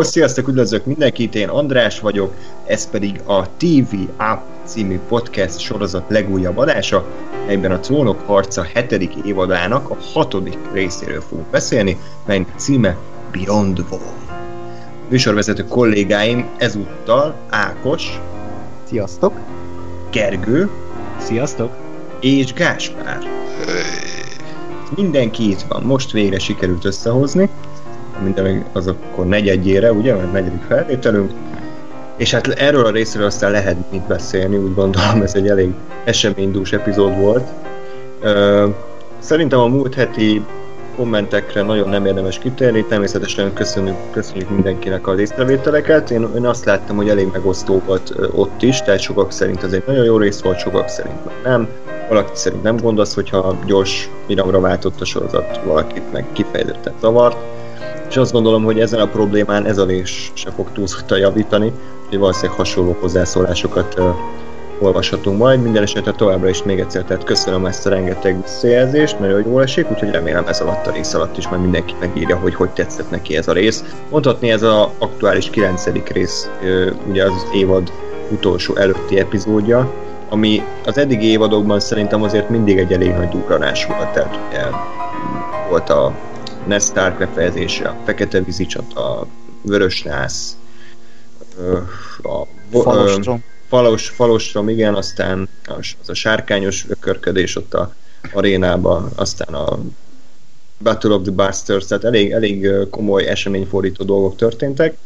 Hello, sziasztok, üdvözlök mindenkit, én András vagyok, ez pedig a TV Up című podcast sorozat legújabb adása, melyben a Trónok harca hetedik évadának a hatodik részéről fogunk beszélni, melynek címe Beyond Wall. Műsorvezető kollégáim ezúttal Ákos, Sziasztok! Gergő, Sziasztok! és Gáspár. Mindenki itt van, most végre sikerült összehozni, minden az akkor negyedjére, ugye, mert negyedik felvételünk, és hát erről a részről aztán lehet mit beszélni, úgy gondolom ez egy elég eseménydús epizód volt. Szerintem a múlt heti kommentekre nagyon nem érdemes kitérni, természetesen köszönjük, köszönjük mindenkinek a észrevételeket. Én, én azt láttam, hogy elég megosztó volt ott is, tehát sokak szerint ez egy nagyon jó rész volt, sokak szerint meg nem. Valaki szerint nem gondolsz, hogyha gyors iramra váltott a sorozat, valakit meg kifejezetten zavart. És azt gondolom, hogy ezen a problémán ez a rész se fog túlzottan javítani, hogy valószínűleg hasonló hozzászólásokat uh, olvashatunk majd. Minden esetre továbbra is még egyszer, tehát köszönöm ezt a rengeteg visszajelzést, nagyon jól esik, úgyhogy remélem ez alatt a rész alatt is majd mindenki megírja, hogy hogy tetszett neki ez a rész. Mondhatni ez az aktuális 9. rész, ugye az évad utolsó előtti epizódja, ami az eddigi évadokban szerintem azért mindig egy elég nagy dugranás volt, tehát ugye volt a Ned Stark befejezése, a Fekete vízicsata, a Vörös Nász, a Falostrom. Falos, falostrom, igen, aztán az a sárkányos ökörködés ott a arénában, aztán a Battle of the Bastards, tehát elég, elég komoly eseményfordító dolgok történtek.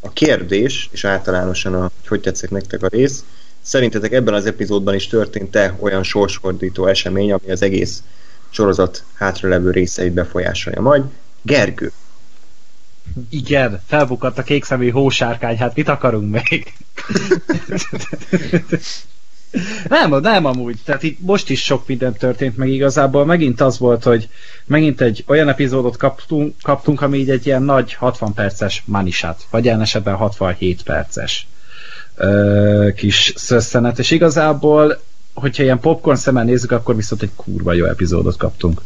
A kérdés, és általánosan, a, hogy hogy tetszik nektek a rész, szerintetek ebben az epizódban is történt-e olyan sorsfordító esemény, ami az egész sorozat hátralevő részeit befolyásolja majd? Gergő. Igen, felbukadt a kék szemű hósárkány, hát mit akarunk még? nem, nem amúgy, tehát itt most is sok minden történt meg igazából, megint az volt, hogy megint egy olyan epizódot kaptunk, kaptunk ami így egy ilyen nagy 60 perces manisát, vagy ilyen esetben 67 perces kis szösszenet, és igazából hogyha ilyen popcorn szemmel nézzük, akkor viszont egy kurva jó epizódot kaptunk.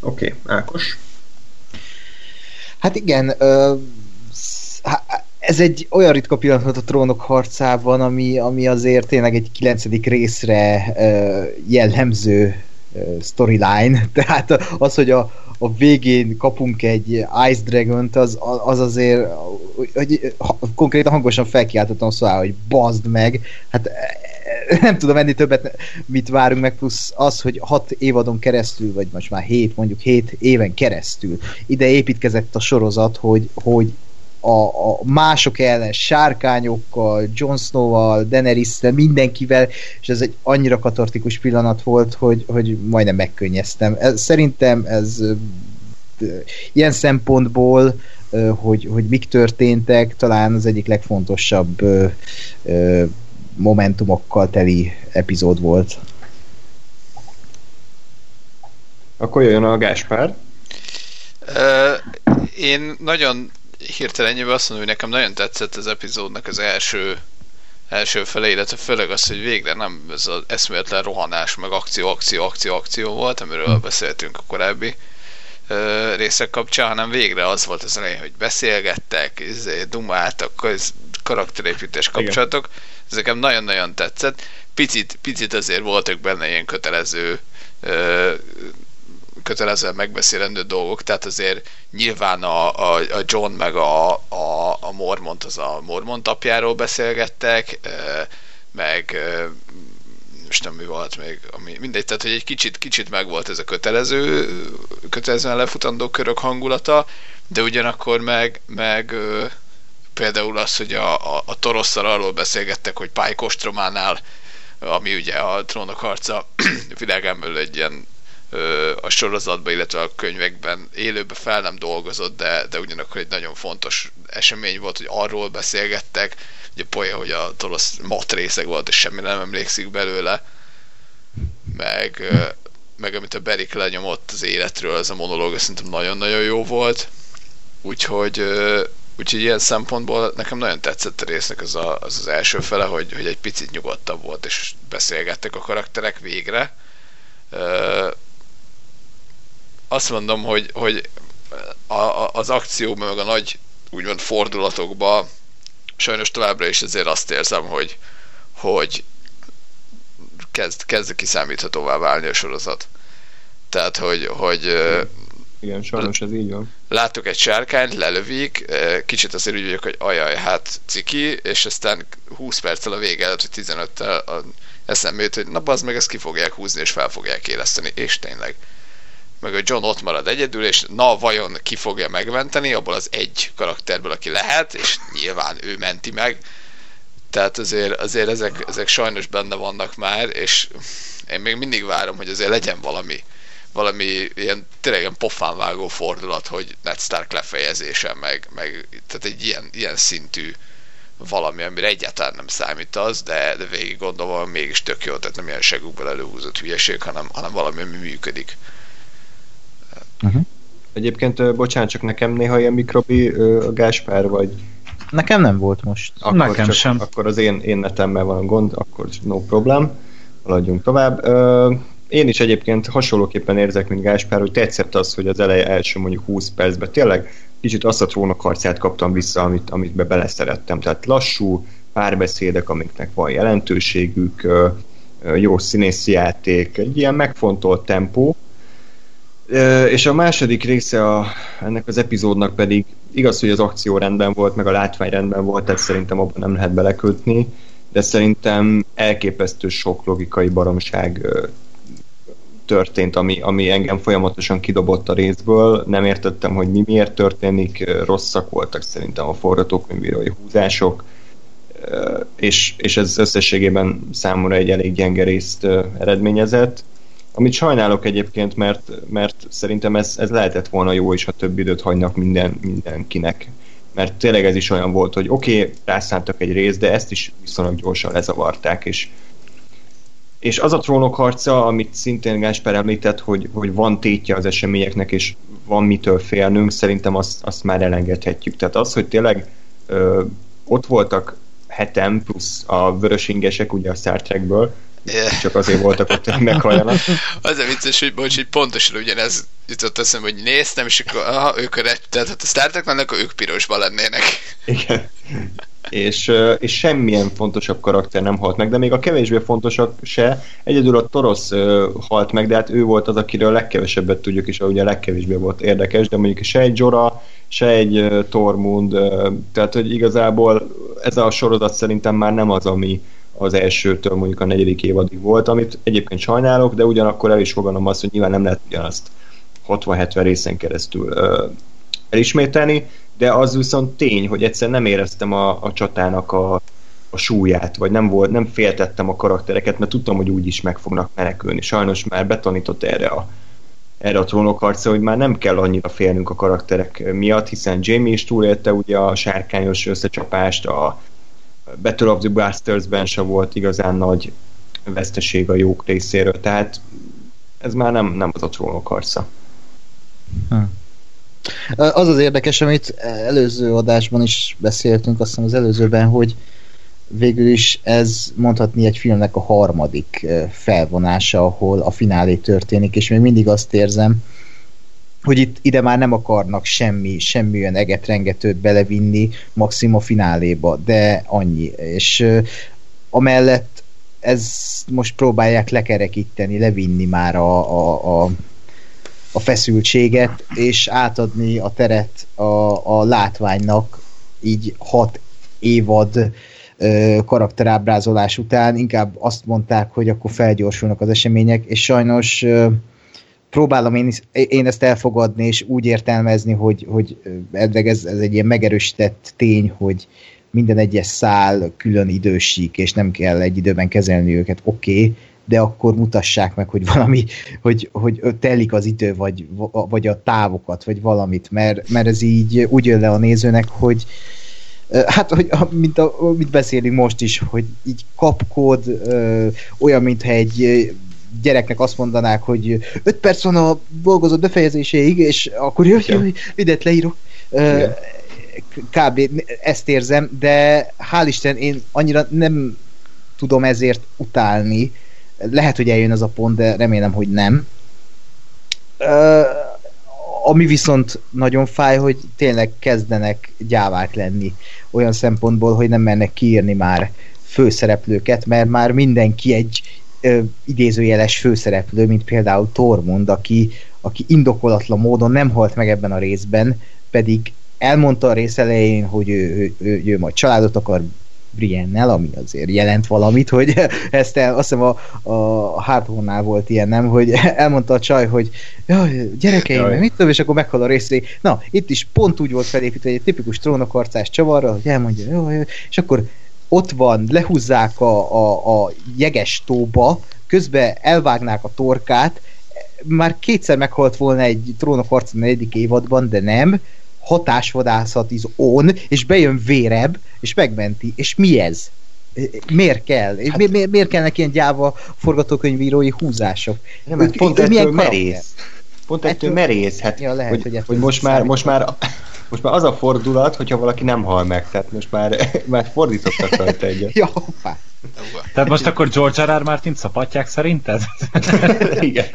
Oké, okay, Ákos? Hát igen, ö, ez egy olyan ritka pillanat a trónok harcában, ami, ami azért tényleg egy kilencedik részre ö, jellemző storyline, tehát az, hogy a, a végén kapunk egy Ice Dragon-t, az, az azért hogy konkrétan hangosan felkiáltottam szóval, hogy bazd meg, hát nem tudom enni többet, mit várunk meg, plusz az, hogy hat évadon keresztül, vagy most már hét, mondjuk hét éven keresztül ide építkezett a sorozat, hogy, hogy a, a mások ellen, sárkányokkal, Jon Snow-val, daenerys mindenkivel, és ez egy annyira katartikus pillanat volt, hogy, hogy majdnem megkönnyeztem. Ez, szerintem ez ilyen szempontból, hogy, hogy mik történtek, talán az egyik legfontosabb momentumokkal teli epizód volt. Akkor jöjjön a Gáspár. Én nagyon hirtelen ennyiben azt mondom, hogy nekem nagyon tetszett az epizódnak az első első fele, illetve főleg az, hogy végre nem ez az eszméletlen rohanás, meg akció, akció, akció, akció volt, amiről beszéltünk a korábbi ö, részek kapcsán, hanem végre az volt az elején, hogy beszélgettek, izé, dumáltak, ez karakterépítés kapcsolatok. Ez nekem nagyon-nagyon tetszett. Picit, picit azért voltak benne ilyen kötelező ö, kötelezően megbeszélendő dolgok, tehát azért nyilván a, a, a John meg a, a, a Mormont, az a Mormont apjáról beszélgettek, meg most nem mi volt még, ami, mindegy, tehát hogy egy kicsit, kicsit megvolt ez a kötelező, kötelezően lefutandó körök hangulata, de ugyanakkor meg, meg például az, hogy a, a, a Torosszal arról beszélgettek, hogy Pálykostrománál, ami ugye a trónok harca világán egy ilyen a sorozatban, illetve a könyvekben élőben fel nem dolgozott, de, de ugyanakkor egy nagyon fontos esemény volt, hogy arról beszélgettek, ugye poja, hogy a torosz matrészeg volt, és semmi nem emlékszik belőle, meg, meg amit a Berik lenyomott az életről, ez a monológ, szerintem nagyon-nagyon jó volt, úgyhogy Úgyhogy ilyen szempontból nekem nagyon tetszett a résznek az a, az, az első fele, hogy, hogy egy picit nyugodtabb volt, és beszélgettek a karakterek végre azt mondom, hogy, hogy a, a, az akcióban, meg a nagy úgymond fordulatokban sajnos továbbra is azért azt érzem, hogy, hogy kezd, kezd kiszámíthatóvá válni a sorozat. Tehát, hogy, hogy igen, sajnos ez így van. Látok egy sárkányt, lelövik, kicsit azért úgy vagyok, hogy ajaj, hát ciki, és aztán 20 perccel a vége előtt, vagy 15-tel eszembe jut, hogy na az meg ezt ki fogják húzni, és fel fogják éleszteni, és tényleg. Meg a John ott marad egyedül, és na vajon ki fogja megmenteni, abból az egy karakterből, aki lehet, és nyilván ő menti meg. Tehát azért, azért ezek, ezek sajnos benne vannak már, és én még mindig várom, hogy azért legyen valami valami ilyen tényleg ilyen pofánvágó fordulat, hogy Ned Stark lefejezése, meg, meg tehát egy ilyen, ilyen szintű valami, amire egyáltalán nem számít az, de, de végig gondolom mégis tök jó, tehát nem ilyen segúkból előhúzott hülyeség, hanem, hanem valami, ami működik. Uh-huh. Egyébként, bocsánat, csak nekem néha ilyen mikrobi a Gáspár, vagy Nekem nem volt most. Akkor nekem csak, sem. Akkor az én, én netemmel van gond, akkor no problem. Haladjunk tovább. Én is egyébként hasonlóképpen érzek, mint Gáspár, hogy tetszett az, hogy az eleje első mondjuk 20 percben tényleg kicsit azt a trónok harcát kaptam vissza, amit, amit be beleszerettem. Tehát lassú párbeszédek, amiknek van jelentőségük, jó színészi játék, egy ilyen megfontolt tempó. És a második része a, ennek az epizódnak pedig igaz, hogy az akció rendben volt, meg a látvány rendben volt, tehát szerintem abban nem lehet belekötni, de szerintem elképesztő sok logikai baromság történt, ami, ami engem folyamatosan kidobott a részből. Nem értettem, hogy mi miért történik, rosszak voltak szerintem a forgatókönyvírói húzások, és, és ez összességében számomra egy elég gyenge részt eredményezett. Amit sajnálok egyébként, mert, mert szerintem ez, ez lehetett volna jó is, ha több időt hagynak minden, mindenkinek. Mert tényleg ez is olyan volt, hogy oké, okay, rászántak egy részt, de ezt is viszonylag gyorsan lezavarták, és és az a trónok harca, amit szintén Gásper említett, hogy, hogy van tétje az eseményeknek, és van mitől félnünk, szerintem azt, azt már elengedhetjük. Tehát az, hogy tényleg ö, ott voltak hetem, plusz a vörösingesek ugye a Star Trekből, Yeah. Csak azért voltak ott, hogy meghalljanak. az a vicces, hogy, bocs, hogy pontosan ugyanez jutott eszembe, hogy néztem, és akkor aha, ők a tehát ha a Star Trek akkor ők pirosban lennének. Igen és, és semmilyen fontosabb karakter nem halt meg, de még a kevésbé fontosak se. Egyedül a Torosz halt meg, de hát ő volt az, akiről a legkevesebbet tudjuk, és ugye a legkevésbé volt érdekes, de mondjuk se egy Jora, se egy Tormund, tehát hogy igazából ez a sorozat szerintem már nem az, ami az elsőtől mondjuk a negyedik évadig volt, amit egyébként sajnálok, de ugyanakkor el is fogadom azt, hogy nyilván nem lehet ugyanazt 60-70 részen keresztül elismételni, de az viszont tény, hogy egyszer nem éreztem a, a csatának a, a súlyát, vagy nem volt, nem féltettem a karaktereket, mert tudtam, hogy úgy is meg fognak menekülni. Sajnos már betanított erre a, erre a trónokharca, hogy már nem kell annyira félnünk a karakterek miatt, hiszen Jamie is túlélte ugye a sárkányos összecsapást, a Battle of the Bastards-ben se volt igazán nagy veszteség a jók részéről, tehát ez már nem, nem az a trónokharca. Hm. Az az érdekes, amit előző adásban is beszéltünk, azt hiszem az előzőben, hogy végül is ez mondhatni egy filmnek a harmadik felvonása, ahol a finálé történik, és még mindig azt érzem, hogy itt ide már nem akarnak semmi, semmi olyan egetrengetőt belevinni maximum fináléba, de annyi. És amellett ez most próbálják lekerekíteni, levinni már a, a, a a feszültséget, és átadni a teret a, a látványnak így hat évad ö, karakterábrázolás után, inkább azt mondták, hogy akkor felgyorsulnak az események, és sajnos ö, próbálom én, én ezt elfogadni, és úgy értelmezni, hogy, hogy ez, ez egy ilyen megerősített tény, hogy minden egyes szál külön idősík, és nem kell egy időben kezelni őket, oké, okay, de akkor mutassák meg, hogy valami, hogy, hogy telik az idő, vagy, vagy a távokat, vagy valamit, mert, mert ez így úgy jön le a nézőnek, hogy hát, hogy, mint, a, mint beszélünk most is, hogy így kapkod, olyan, mintha egy gyereknek azt mondanák, hogy 5 perc van a dolgozott befejezéséig, és akkor jöjj, jöjj, videót leírok. Igen. Kb. ezt érzem, de hál' Isten én annyira nem tudom ezért utálni, lehet, hogy eljön az a pont, de remélem, hogy nem. ami viszont nagyon fáj, hogy tényleg kezdenek gyávák lenni olyan szempontból, hogy nem mennek kiírni már főszereplőket, mert már mindenki egy ö, idézőjeles főszereplő, mint például Tormund, aki, aki indokolatlan módon nem halt meg ebben a részben, pedig elmondta a rész elején, hogy ő, ő, ő, ő majd családot akar Briennel, ami azért jelent valamit, hogy ezt el, azt hiszem a, a Hardhornál volt ilyen, nem, hogy elmondta a csaj, hogy jaj, gyerekeim, jaj. mit tudom, és akkor meghal a részre. Na, itt is pont úgy volt felépítve, egy tipikus trónokarcás csavarra, hogy elmondja, jaj, és akkor ott van, lehúzzák a, a, a jeges tóba, közben elvágnák a torkát, már kétszer meghalt volna egy trónok negyedik évadban, de nem, hatásvadászat is on, és bejön vérebb, és megmenti. És mi ez? Miért kell? Hát, mi, mi, miért kellnek ilyen gyáva forgatókönyvírói húzások? Nem, ő, pont ettől merész. Pont ettől merész. Hát, ja, lehet, hogy, hogy, hogy most, már, most már most már az a fordulat, hogyha valaki nem hal meg, tehát most már, már fordítottak rajta egyet. ja, hoppá. Tehát most akkor George R. R. Martin szapatják szerinted? Igen.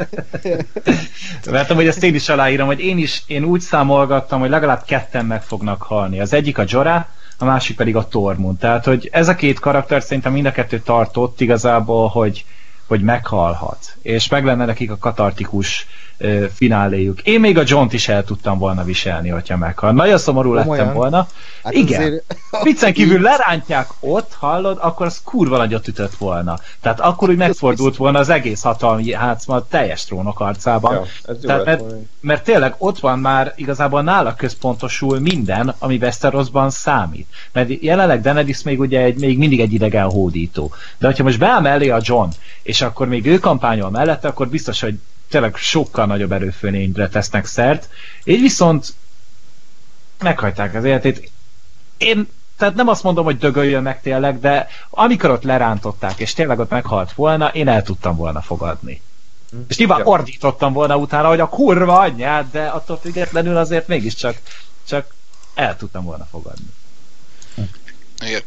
Mert hogy ezt én is aláírom, hogy én is én úgy számolgattam, hogy legalább ketten meg fognak halni. Az egyik a Jorah, a másik pedig a Tormund. Tehát, hogy ez a két karakter szerintem mind a kettő tartott igazából, hogy, hogy meghalhat. És meg lenne nekik a katartikus fináléjuk. Én még a John-t is el tudtam volna viselni, hogyha meghal. Nagyon szomorú lettem Olyan. volna. Hát Igen. Azért... Viccen kívül lerántják ott, hallod, akkor az kurva nagyot ütött volna. Tehát akkor úgy megfordult volna az egész hatalmi hátszma teljes trónok arcában. Ja, Tehát, mert, mert tényleg ott van már igazából nála központosul minden, ami Westerosban számít. Mert jelenleg Denedis még ugye egy, még mindig egy idegen hódító. De hogyha most beáll mellé a John, és akkor még ő kampányol mellette, akkor biztos, hogy tényleg sokkal nagyobb erőfölényre tesznek szert. Így viszont meghagyták az életét. Én tehát nem azt mondom, hogy dögöljön meg tényleg, de amikor ott lerántották, és tényleg ott meghalt volna, én el tudtam volna fogadni. Hm. És nyilván ja. ordítottam volna utána, hogy a kurva anyját, de attól függetlenül azért mégiscsak csak el tudtam volna fogadni. Igen.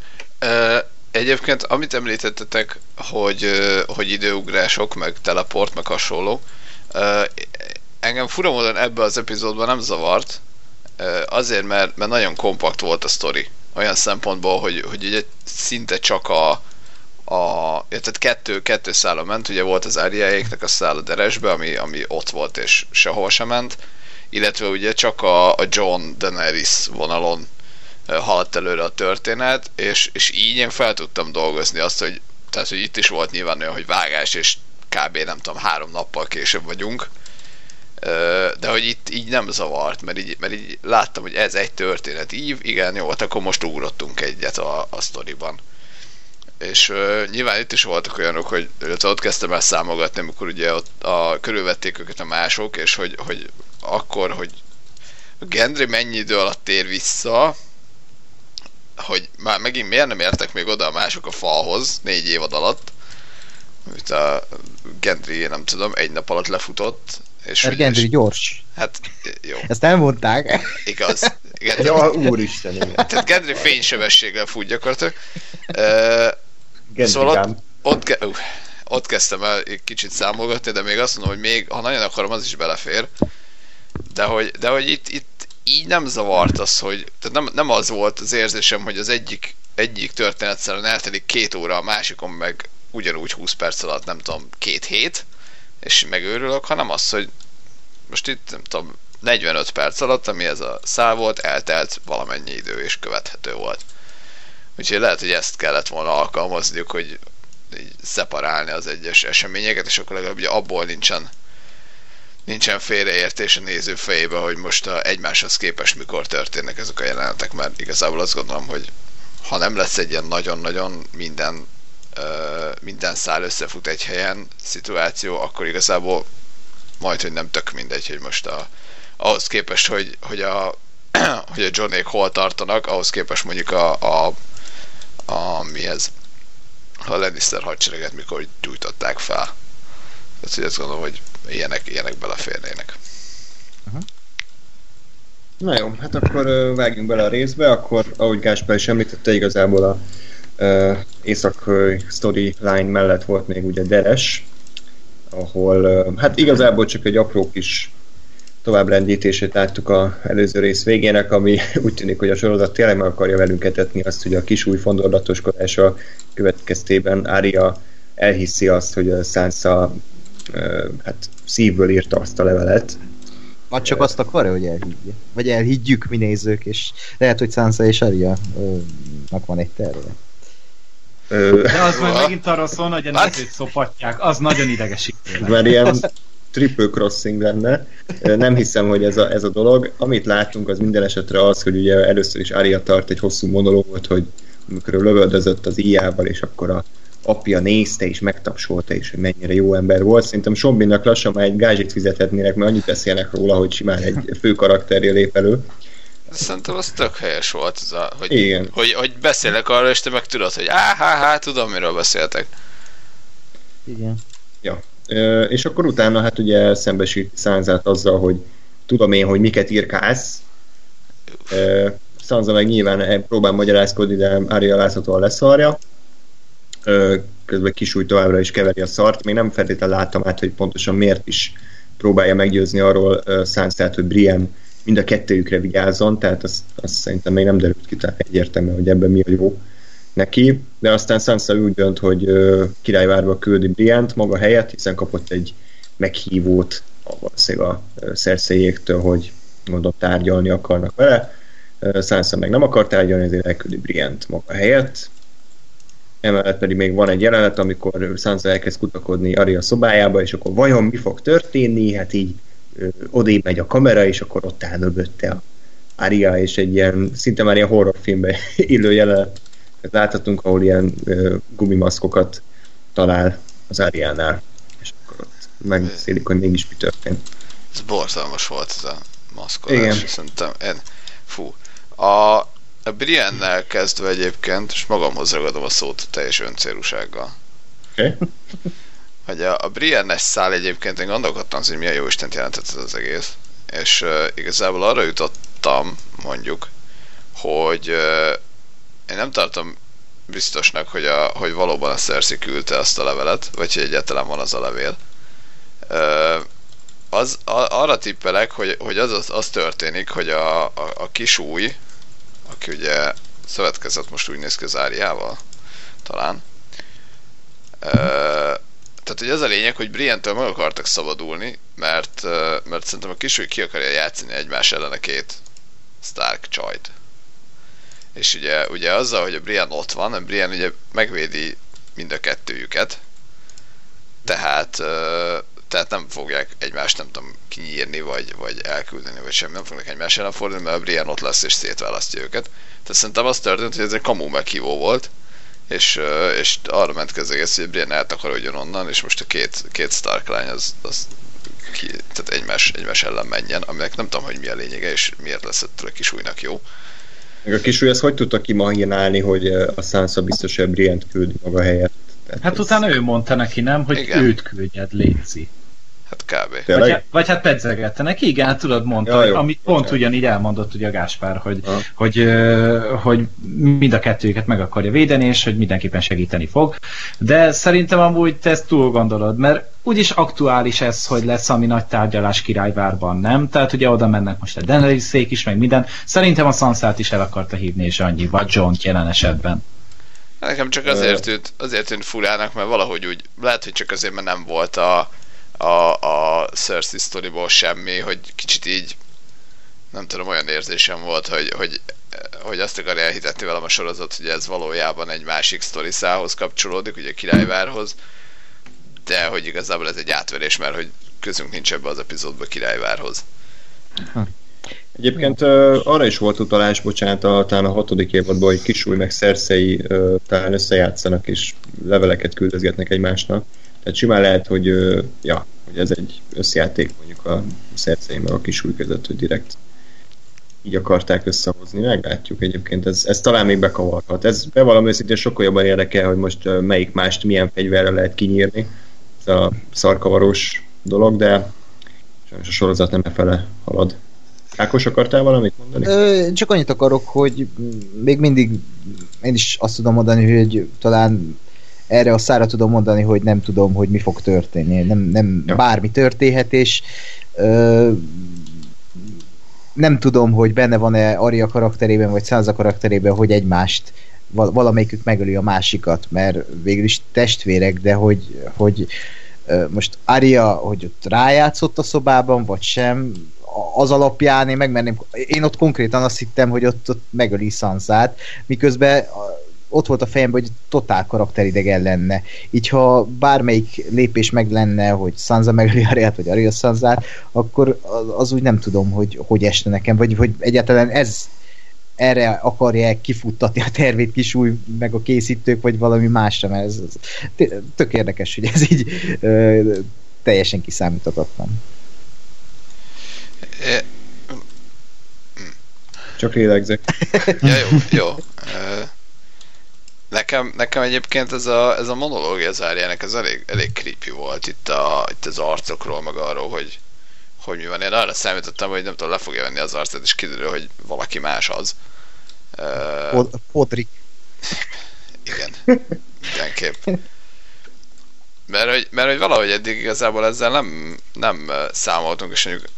egyébként, amit említettetek, hogy, hogy időugrások, meg teleport, meg hasonló, engem fura módon ebbe az epizódban nem zavart, azért, mert, mert nagyon kompakt volt a sztori. Olyan szempontból, hogy, hogy ugye szinte csak a, a tehát kettő, kettő szála ment, ugye volt az Áriáéknek a szála Deresbe, ami, ami ott volt és sehova sem ment, illetve ugye csak a, a John Daenerys vonalon haladt előre a történet, és, és így én fel tudtam dolgozni azt, hogy tehát, hogy itt is volt nyilván olyan, hogy vágás és kb. nem tudom, három nappal később vagyunk, de hogy itt így nem zavart, mert így, mert így láttam, hogy ez egy történet ív, igen, jó, hát akkor most ugrottunk egyet a, a sztoriban. És uh, nyilván itt is voltak olyanok, hogy ott kezdtem el számogatni, amikor ugye ott a, körülvették őket a mások, és hogy, hogy akkor, hogy Gendry mennyi idő alatt tér vissza, hogy már megint miért nem értek még oda a mások a falhoz négy évad alatt, amit a Gendry, nem tudom, egy nap alatt lefutott. És Mert Gendry és... gyors. Hát, jó. Ezt elmondták. Igaz. Gendry... ja, úristen, igen. Tehát Gendry fénysebességgel fut gyakorlatilag. Uh, szóval ott, ott, ke- uh, ott kezdtem el egy kicsit számolgatni, de még azt mondom, hogy még, ha nagyon akarom, az is belefér. De hogy, de hogy itt, itt így nem zavart az, hogy tehát nem, nem az volt az érzésem, hogy az egyik, egyik történetszeren eltelik két óra, a másikon meg ugyanúgy 20 perc alatt, nem tudom, két hét, és megőrülök, hanem az, hogy most itt, nem tudom, 45 perc alatt, ami ez a szál volt, eltelt valamennyi idő, és követhető volt. Úgyhogy lehet, hogy ezt kellett volna alkalmazniuk, hogy így szeparálni az egyes eseményeket, és akkor legalább ugye abból nincsen nincsen félreértés a néző fejébe, hogy most a egymáshoz képest mikor történnek ezek a jelenetek, mert igazából azt gondolom, hogy ha nem lesz egy ilyen nagyon-nagyon minden minden szál összefut egy helyen szituáció, akkor igazából majd, hogy nem tök mindegy, hogy most a, ahhoz képest, hogy, hogy a, hogy a Johnék hol tartanak, ahhoz képest mondjuk a, a, a mi ez, a Lannister hadsereget mikor gyújtották fel. Tehát, hogy azt gondolom, hogy ilyenek, ilyenek beleférnének. Uh-huh. Na jó, hát akkor vágjunk bele a részbe, akkor ahogy Gáspár is említette, igazából a észak storyline mellett volt még ugye Deres, ahol hát igazából csak egy apró kis továbbrendítését láttuk a előző rész végének, ami úgy tűnik, hogy a sorozat tényleg meg akarja velünk etetni azt, hogy a kis új fondorlatoskodása következtében Ária elhiszi azt, hogy a Sansa hát szívből írta azt a levelet. Vagy csak azt akarja, hogy elhiggye. Vagy elhiggyük mi nézők, és lehet, hogy Sansa és Arya van egy terve. De az majd megint arra szól, hogy a nézőt szopatják, az nagyon idegesítő. Mert ilyen triple crossing lenne. Nem hiszem, hogy ez a, ez a dolog. Amit látunk, az minden esetre az, hogy ugye először is Arya tart egy hosszú monológot, hogy amikor ő lövöldözött az íjával, és akkor a apja nézte és megtapsolta is, hogy mennyire jó ember volt. Szerintem Sombinnak lassan már egy gázsit fizethetnének, mert annyit beszélnek róla, hogy simán egy fő karakterje lép elő. Szerintem az tök helyes volt, ez a, hogy, Igen. Hogy, hogy beszélek arra, és te meg tudod, hogy áhá, tudom, miről beszéltek. Igen. Ja. E, és akkor utána hát ugye szembesít Szánzát azzal, hogy tudom én, hogy miket írkálsz. E, Szanza meg nyilván próbál magyarázkodni, de Ária láthatóan leszarja közben kisúj továbbra is keveri a szart. Még nem feltétlenül láttam át, hogy pontosan miért is próbálja meggyőzni arról Sansa-t, hogy Brian mind a kettőjükre vigyázzon, tehát azt, azt szerintem még nem derült ki tehát egyértelműen, hogy ebben mi a jó neki, de aztán Sansa úgy dönt, hogy királyvárba küldi Briant maga helyett, hiszen kapott egy meghívót valószínűleg a szerszélyéktől, hogy mondom tárgyalni akarnak vele. Sansa meg nem akar tárgyalni, ezért elküldi Briant maga helyett, emellett pedig még van egy jelenet, amikor Sansa elkezd kutakodni Arya szobájába, és akkor vajon mi fog történni, hát így odébb megy a kamera, és akkor ott áll mögötte a Arya, és egy ilyen, szinte már ilyen horrorfilmbe illő jelenet láthatunk, ahol ilyen gumimaszkokat talál az Ariánál, és akkor ott megbeszélik, hogy mégis mi történt. Ez borzalmas volt ez a maszkolás, Igen. szerintem. Én, fú, a, a Briennel kezdve egyébként, és magamhoz ragadom a szót teljes öncélúsággal. Okay. Hogy a, a Briennes szál egyébként, én gondolkodtam, hogy milyen jó Istent jelentett ez az egész. És uh, igazából arra jutottam, mondjuk, hogy uh, én nem tartom biztosnak, hogy, a, hogy valóban a Cersei küldte azt a levelet, vagy hogy egyáltalán van az a levél. Uh, az, a, arra tippelek, hogy, hogy az, az, az történik, hogy a, a, a új, aki ugye szövetkezett most úgy néz ki az Áriával, talán. Uh, tehát hogy ez a lényeg, hogy Brientől meg akartak szabadulni, mert, mert szerintem a kisúly ki akarja játszani egymás ellen a két Stark csajt. És ugye, ugye azzal, hogy a Brian ott van, a Brian ugye megvédi mind a kettőjüket, tehát, tehát nem fogják egymást, nem tudom, kinyírni, vagy, vagy elküldeni, vagy semmi, nem fognak egymás ellen fordulni, mert a Brian ott lesz és szétválasztja őket. Tehát szerintem az történt, hogy ez egy kamu meghívó volt, és, és arra ment ki az egész, hogy Brian eltakarodjon onnan, és most a két, két Stark lány az, az ki, tehát egymás, egymás ellen menjen, aminek nem tudom, hogy mi a lényege, és miért lesz ettől a kis újnak jó. Meg a kisúly ezt hogy tudta kimahinálni, hogy a Sansa biztos, hogy Brian küldi maga helyett? Tehát hát ez... utána ő mondta neki, nem, hogy Igen. őt küldjed, Léci. Hát kb. Vagy, hát- vagy hát pedzegette neki, igen, hát tudod, mondta, ja, jó, amit pont okay. ugyanígy elmondott ugye a Gáspár, hogy, ha. hogy, hogy mind a kettőjüket meg akarja védeni, és hogy mindenképpen segíteni fog. De szerintem amúgy te ezt túl gondolod, mert úgyis aktuális ez, hogy lesz ami nagy tárgyalás királyvárban, nem? Tehát ugye oda mennek most a Daenerys szék is, meg minden. Szerintem a Sansát is el akarta hívni, és annyi, vagy John jelen esetben. Nekem csak azért tűnt, azért tűnt furának, mert valahogy úgy, lehet, hogy csak azért, mert nem volt a, a, a Cersei storyból semmi, hogy kicsit így nem tudom, olyan érzésem volt, hogy, hogy, hogy azt akarja elhitetni velem a sorozat, hogy ez valójában egy másik sztori szához kapcsolódik, ugye királyvárhoz, de hogy igazából ez egy átverés, mert hogy közünk nincs ebbe az epizódba királyvárhoz. Egyébként uh, arra is volt utalás, bocsánat, a, talán a hatodik évadban, hogy Kisúly meg Szerszei uh, talán összejátszanak és leveleket küldözgetnek egymásnak. Tehát simán lehet, hogy, ja, hogy ez egy összjáték mondjuk a szerceim meg a kisúly között, hogy direkt így akarták összehozni, meglátjuk egyébként, ez, ez talán még bekavarhat. Ez bevallom őszintén sokkal jobban érdekel, hogy most melyik mást milyen fegyverrel lehet kinyírni, ez a szarkavaros dolog, de sajnos a sorozat nem fele halad. Ákos, akartál valamit mondani? Ö, csak annyit akarok, hogy még mindig én is azt tudom mondani, hogy talán erre a szára tudom mondani, hogy nem tudom, hogy mi fog történni. Nem, nem ja. bármi történhet, és ö, nem tudom, hogy benne van-e Arya karakterében, vagy Sansa karakterében, hogy egymást valamelyikük megöli a másikat, mert végül is testvérek, de hogy, hogy most Arya, hogy ott rájátszott a szobában, vagy sem, az alapján én megmerném, én ott konkrétan azt hittem, hogy ott, ott megöli Sansát, miközben ott volt a fejemben, hogy totál karakteridegen lenne. Így ha bármelyik lépés meg lenne, hogy Sansa megöli Ariát, vagy Aria Sansát, akkor az úgy nem tudom, hogy hogy esne nekem, vagy hogy egyáltalán ez erre akarja kifuttatni a tervét kisúj, meg a készítők, vagy valami másra, mert ez, ez tök érdekes, hogy ez így ö, teljesen kiszámíthatatlan. Csak lélegzek. ja, jó, jó. Nekem, nekem egyébként ez a, ez a monológia zárjának ez elég, elég creepy volt itt, a, itt az arcokról, meg arról, hogy, hogy mi van. Én arra számítottam, hogy nem tudom, le fogja venni az arcát, és kiderül, hogy valaki más az. Uh, Podrik. Igen, mindenképp. Mert hogy, mert hogy valahogy eddig igazából ezzel nem, nem számoltunk, és mondjuk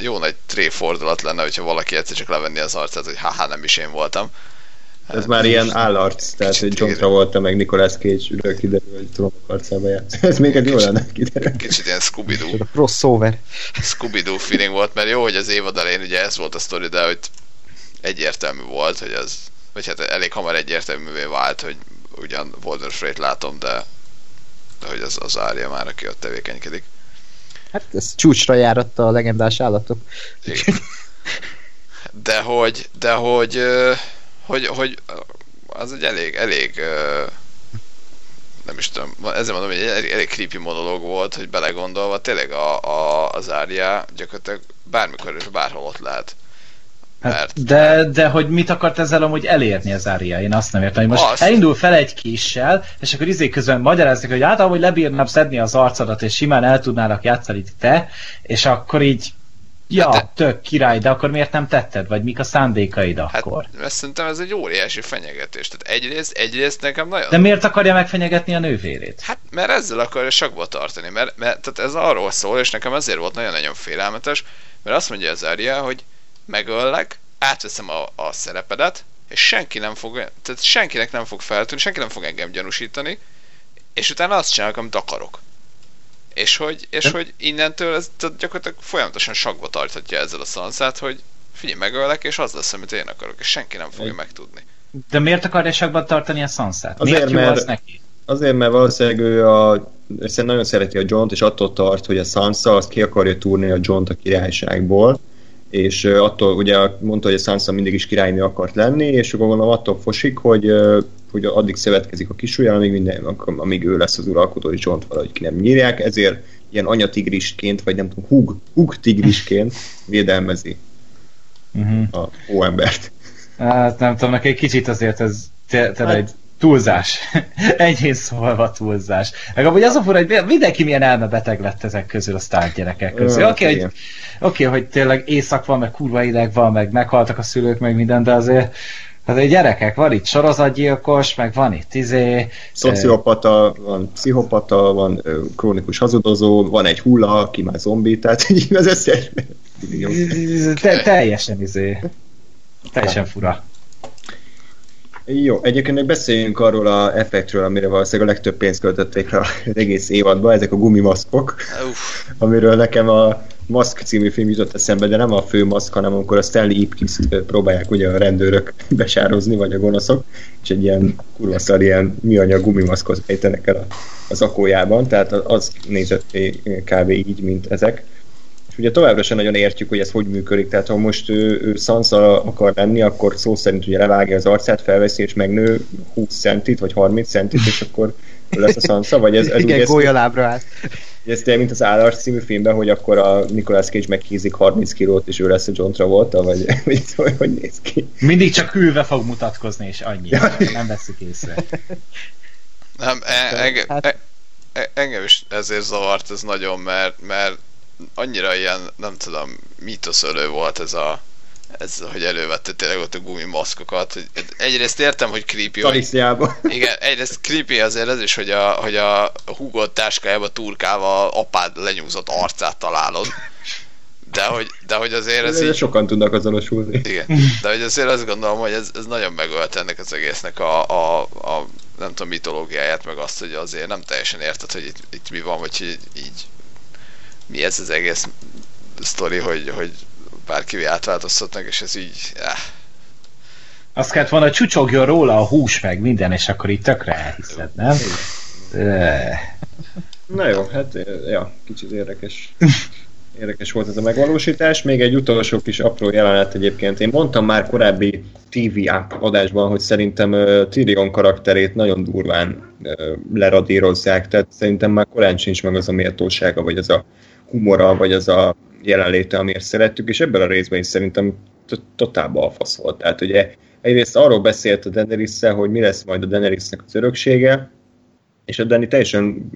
jó nagy tréfordulat lenne, hogyha valaki egyszer csak levenni az arcát, hogy haha, nem is én voltam. Ez már ilyen állarc, tehát hogy John Travolta meg Nicolas Cage-ről kiderül, hogy trónok arcába játsz. Ez még egy jó lenne kiderül. Kicsit ilyen Scooby-Doo. Crossover. Scooby-Doo feeling volt, mert jó, hogy az évad elején ugye ez volt a sztori, de hogy egyértelmű volt, hogy az, vagy hát elég hamar egyértelművé vált, hogy ugyan Walter Frey-t látom, de, de hogy az, az árja már, aki ott tevékenykedik. Hát ez csúcsra járatta a legendás állatok. Igen. De hogy, de hogy, hogy, hogy az egy elég, elég nem is tudom, ezzel mondom, hogy egy elég, elég creepy monológ volt, hogy belegondolva, tényleg a, a, az árja gyakorlatilag bármikor és bárhol ott lehet. Hát, mert, de, de hogy mit akart ezzel amúgy elérni az Ária? Én azt nem értem, hogy most azt... elindul fel egy kissel, és akkor izé közben magyaráznak, hogy hát ahogy lebírnám szedni az arcodat, és simán el tudnálak játszani te, és akkor így Ja, hát, tök király, de akkor miért nem tetted? Vagy mik a szándékaid hát, akkor? Hát, mert szerintem ez egy óriási fenyegetés. Tehát egyrészt, egyrészt nekem nagyon... De miért akarja megfenyegetni a nővérét? Hát, mert ezzel akarja sakba tartani. Mert, mert tehát ez arról szól, és nekem ezért volt nagyon-nagyon félelmetes, mert azt mondja az Arya, hogy megöllek, átveszem a, a szerepedet, és senki nem fog, tehát senkinek nem fog feltűnni, senki nem fog engem gyanúsítani, és utána azt csinálok, amit akarok. És hogy, és hogy innentől ez gyakorlatilag folyamatosan sakba tarthatja ezzel a szanszát, hogy figyelj, megöllek, és az lesz, amit én akarok, és senki nem fogja megtudni. De miért akarja sakban tartani a szanszát? Azért, miért mert, az neki? Azért, mert valószínűleg ő a, nagyon szereti a John-t, és attól tart, hogy a Sansa azt ki akarja túrni a John-t a királyságból, és attól ugye mondta, hogy a Sansa mindig is királynő akart lenni, és akkor gondolom attól fosik, hogy, hogy addig szövetkezik a kisúlyjal, amíg, minden, amíg ő lesz az uralkodó, és John valahogy ki nem nyírják, ezért ilyen anyatigrisként, vagy nem tudom, hug, hug tigrisként védelmezi uh-huh. a óembert. Hát nem tudom, neki egy kicsit azért ez tényleg hát, túlzás. Enyhén szólva túlzás. Meg amúgy az a fura, hogy mindenki milyen elmebeteg lett ezek közül a sztárgyerekek közül. Oké, okay, hogy, okay, hogy tényleg éjszak van, meg kurva ideg van, meg meghaltak a szülők, meg minden, de azért Hát egy gyerekek, van itt sorozatgyilkos, meg van itt izé... Szociopata, van pszichopata, van krónikus hazudozó, van egy hulla, aki már zombi, tehát az összes... Te, teljesen izé... Teljesen fura. Jó, egyébként még beszéljünk arról a effektről, amire valószínűleg a legtöbb pénzt költötték rá az egész évadban, ezek a gumimaszkok, amiről nekem a Mask című film jutott eszembe, de nem a fő maszk, hanem amikor a Stanley ipkiss próbálják ugye a rendőrök besározni, vagy a gonoszok, és egy ilyen kurva szar ilyen műanyag gumimaszkot ejtenek el az akójában, tehát az nézett kb. így, mint ezek ugye továbbra sem nagyon értjük, hogy ez hogy működik, tehát ha most ő, ő Sansa akar lenni, akkor szó szerint ugye levágja az arcát, felveszi és megnő 20 centit, vagy 30 centit, és akkor lesz a Sansa, vagy ez, ez Igen, gólyalábra állt. Ez tényleg, mint az Állars című filmben, hogy akkor a Nicolas Cage meghízik 30 kilót, és ő lesz a John Travolta, vagy, vagy hogy, hogy néz ki? Mindig csak ülve fog mutatkozni, és annyi. Ja. Nem veszik észre. Nem, e, enge, hát... e, e, engem is ezért zavart ez nagyon, mert, mert annyira ilyen, nem tudom, mítoszölő volt ez a ez, hogy elővette tényleg ott a gumimaszkokat. Hogy egyrészt értem, hogy creepy. Hogy, igen, egyrészt creepy azért ez is, hogy a, hogy a húgott táskájába turkával apád lenyúzott arcát találod. De hogy, de hogy azért ez Ez így... sokan tudnak azonosulni. Igen, de hogy azért azt gondolom, hogy ez, ez nagyon megölt ennek az egésznek a, a, a nem tudom, mitológiáját, meg azt, hogy azért nem teljesen érted, hogy itt, itt mi van, vagy hogy így, így mi ez az egész sztori, hogy, hogy bárki átváltoztatnak, és ez így, áh, Azt kellett volna, hogy csücsogjon róla a hús meg minden, és akkor itt tökre elhiszed, nem? Na jó, hát ja, kicsit érdekes. Érdekes volt ez a megvalósítás. Még egy utolsó kis apró jelenet egyébként. Én mondtam már korábbi TV adásban, hogy szerintem uh, Tyrion karakterét nagyon durván uh, leradírozzák, tehát szerintem már korán sincs meg az a méltósága, vagy az a humora, vagy az a jelenléte, amiért szerettük, és ebben a részben is szerintem totál balfasz volt. Tehát ugye egyrészt arról beszélt a daenerys hogy mi lesz majd a Daenerysnek az öröksége, és a Dani teljesen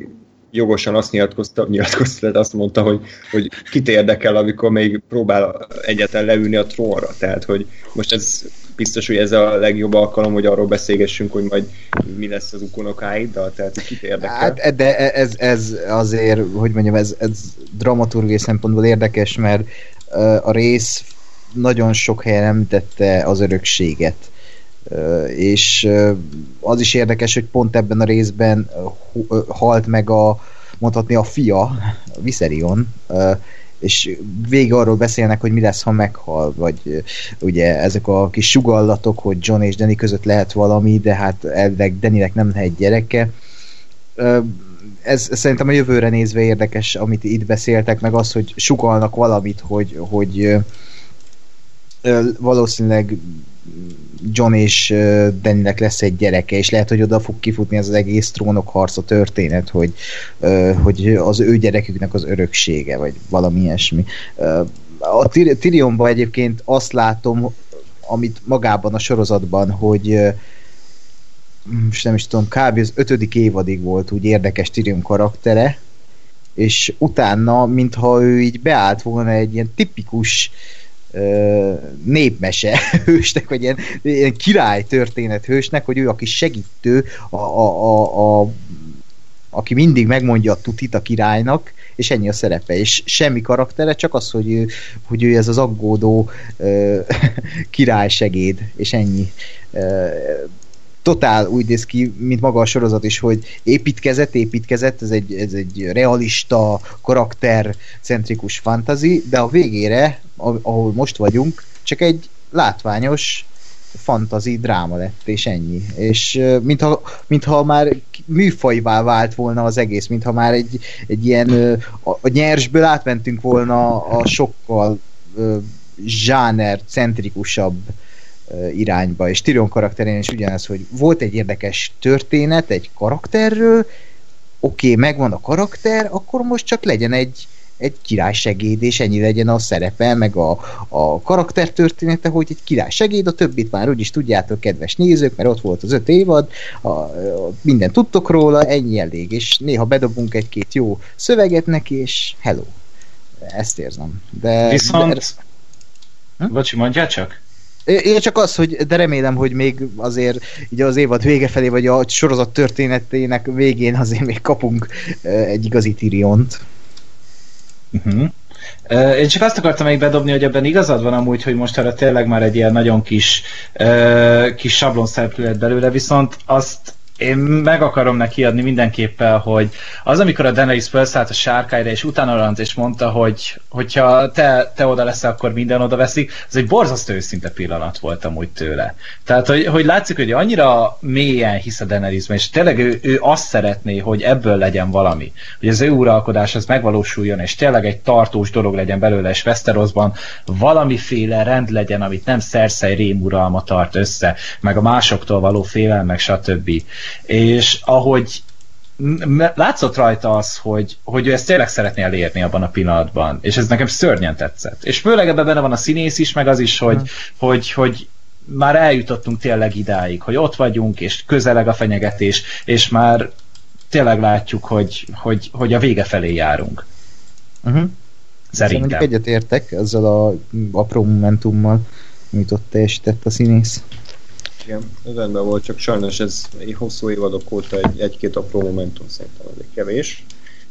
jogosan azt nyilatkozta, nyilatkozta azt mondta, hogy, hogy kit érdekel, amikor még próbál egyetlen leülni a trónra. Tehát, hogy most ez biztos, hogy ez a legjobb alkalom, hogy arról beszélgessünk, hogy majd mi lesz az ukonokáiddal, tehát kit érdekel. Hát, de ez, ez azért, hogy mondjam, ez, ez dramaturgiai szempontból érdekes, mert a rész nagyon sok helyen említette az örökséget. És az is érdekes, hogy pont ebben a részben halt meg a mondhatni a fia, Viserion, és végig arról beszélnek, hogy mi lesz, ha meghal, vagy ugye ezek a kis sugallatok, hogy John és Danny között lehet valami, de hát elvileg Dannynek nem lehet gyereke. Ez szerintem a jövőre nézve érdekes, amit itt beszéltek, meg az, hogy sugalnak valamit, hogy, hogy valószínűleg John és Dannynek lesz egy gyereke, és lehet, hogy oda fog kifutni ez az egész trónok harca történet, hogy, hogy az ő gyereküknek az öröksége, vagy valami ilyesmi. A Tyrionban egyébként azt látom, amit magában a sorozatban, hogy most nem is tudom, kb. az ötödik évadig volt úgy érdekes Tyrion karaktere, és utána, mintha ő így beállt volna egy ilyen tipikus uh, népmese hősnek, vagy ilyen, ilyen király történet hősnek, hogy ő a kis segítő, a, a, a, a, aki mindig megmondja a tutit a királynak, és ennyi a szerepe, és semmi karaktere, csak az, hogy ő, hogy ő ez az aggódó uh, királysegéd, és ennyi. Uh, totál úgy néz ki, mint maga a sorozat is, hogy építkezett, építkezett, ez egy, ez egy realista, karaktercentrikus fantazi, de a végére, ahol most vagyunk, csak egy látványos fantazi dráma lett, és ennyi. És mintha, mintha már műfajvá vált volna az egész, mintha már egy, egy ilyen a, a nyersből átmentünk volna a sokkal zsáner centrikusabb irányba, és Tyrion karakterén is ugyanez, hogy volt egy érdekes történet egy karakterről, oké, okay, megvan a karakter, akkor most csak legyen egy, egy királysegéd, és ennyi legyen a szerepe, meg a, a karakter története, hogy egy királysegéd, a többit már úgyis tudjátok, kedves nézők, mert ott volt az öt évad, a, a, minden tudtok róla, ennyi elég, és néha bedobunk egy-két jó szöveget neki, és hello. Ezt érzem. De, Viszont... De... Hm? Bocsi, mondjál csak. Én csak az, hogy de remélem, hogy még azért így az évad vége felé, vagy a sorozat történetének végén azért még kapunk egy igazi Tyriont. Uh-huh. Én csak azt akartam még bedobni, hogy ebben igazad van amúgy, hogy most erre tényleg már egy ilyen nagyon kis, kis sablon lett belőle, viszont azt én meg akarom neki adni mindenképpen, hogy az, amikor a Daenerys felszállt a sárkályra, és utána rant, és mondta, hogy hogyha te, te oda leszel, akkor minden oda veszik, az egy borzasztó őszinte pillanat volt amúgy tőle. Tehát, hogy, hogy látszik, hogy annyira mélyen hisz a Daenerysben, és tényleg ő, ő azt szeretné, hogy ebből legyen valami. Hogy az ő uralkodás az megvalósuljon, és tényleg egy tartós dolog legyen belőle, és Westerosban valamiféle rend legyen, amit nem szerszej rémuralma tart össze, meg a másoktól való félelmek, stb és ahogy látszott rajta az, hogy, hogy ő ezt tényleg szeretné elérni abban a pillanatban, és ez nekem szörnyen tetszett. És főleg ebben benne van a színész is, meg az is, hogy, hmm. hogy, hogy már eljutottunk tényleg idáig, hogy ott vagyunk, és közeleg a fenyegetés, és már tényleg látjuk, hogy, hogy, hogy a vége felé járunk. Uh-huh. Szerintem. Szerintem egyet értek ezzel a apró momentummal, amit ott teljesített a színész. Igen, rendben volt, csak sajnos ez hosszú évadok óta egy, egy-két apró momentum szerintem egy kevés.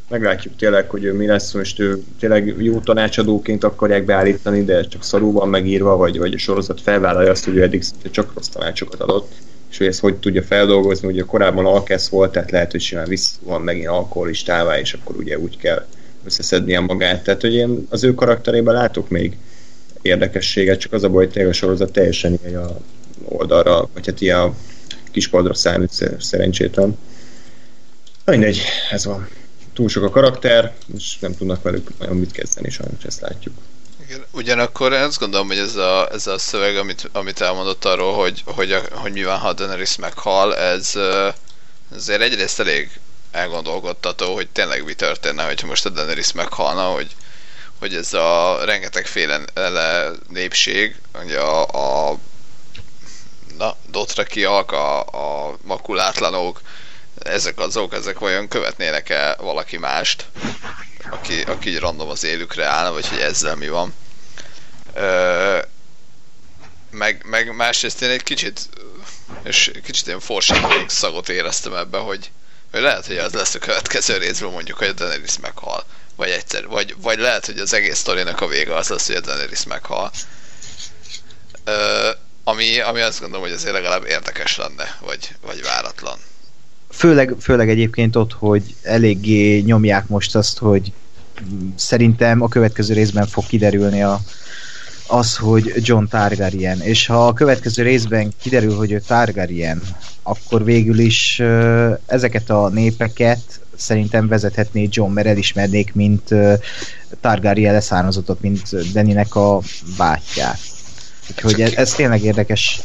meglátjuk tényleg, hogy ő mi lesz, most ő tényleg jó tanácsadóként akarják beállítani, de csak szarul van megírva, vagy, vagy a sorozat felvállalja azt, hogy ő eddig csak rossz tanácsokat adott, és hogy ezt hogy tudja feldolgozni, ugye korábban alkesz volt, tehát lehet, hogy simán vissza van megint alkoholistává, és akkor ugye úgy kell összeszednie magát. Tehát, hogy én az ő karakterében látok még érdekességet, csak az a baj, hogy a sorozat teljesen ilyen a oldalra, vagy hát ilyen a kiskoldra számít szerencsétlen. Mindegy, ez van. Túl sok a karakter, és nem tudnak velük nagyon mit kezdeni, sajnos ezt látjuk. Igen, ugyanakkor azt gondolom, hogy ez a, ez a szöveg, amit, amit elmondott arról, hogy, hogy, a, hogy mi van, ha Daenerys meghal, ez azért egyrészt elég elgondolkodtató, hogy tényleg mi történne, hogyha most a Daenerys meghalna, hogy, hogy ez a rengeteg féle népség, ugye a, a na, Dothrakiak, a, a makulátlanok, ezek azok, ezek vajon követnének-e valaki mást, aki, aki random az élükre állna, vagy hogy ezzel mi van. Ö, meg, meg másrészt én egy kicsit, és kicsit ilyen foreshadowing szagot éreztem ebbe, hogy, hogy lehet, hogy az lesz a következő részben mondjuk, hogy a Daenerys meghal. Vagy egyszer, vagy, vagy lehet, hogy az egész sztorinak a vége az lesz, hogy a Daenerys meghal. Ö, ami, ami azt gondolom, hogy azért legalább érdekes lenne, vagy, vagy váratlan. Főleg, főleg egyébként ott, hogy eléggé nyomják most azt, hogy szerintem a következő részben fog kiderülni a, az, hogy John Targaryen, és ha a következő részben kiderül, hogy ő Targaryen, akkor végül is ezeket a népeket szerintem vezethetné John, mert elismernék, mint Targaryen leszármazottat, mint Deninek a bátyját. Úgyhogy ez, ez tényleg érdekes.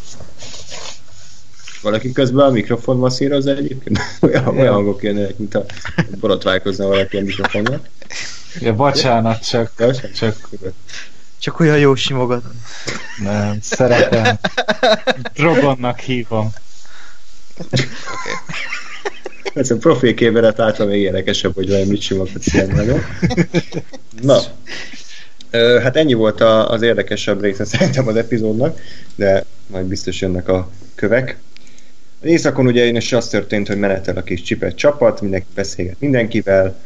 Valaki közben a mikrofon masszírozza egyébként? olyan, olyan hangok jönnek, mint a borotválkozna valaki a mikrofonnal. Ja, bocsánat, csak, csak, csak, csak olyan jó simogat. Nem, szeretem. Drogonnak hívom. Ez a profil képeret által még érdekesebb, hogy vajon mit simogatsz ilyen nagyon. Na, Hát ennyi volt az érdekesebb része szerintem az epizódnak, de majd biztos jönnek a kövek. Az éjszakon ugye én is az történt, hogy menetel a kis csipet csapat, mindenki beszélget mindenkivel,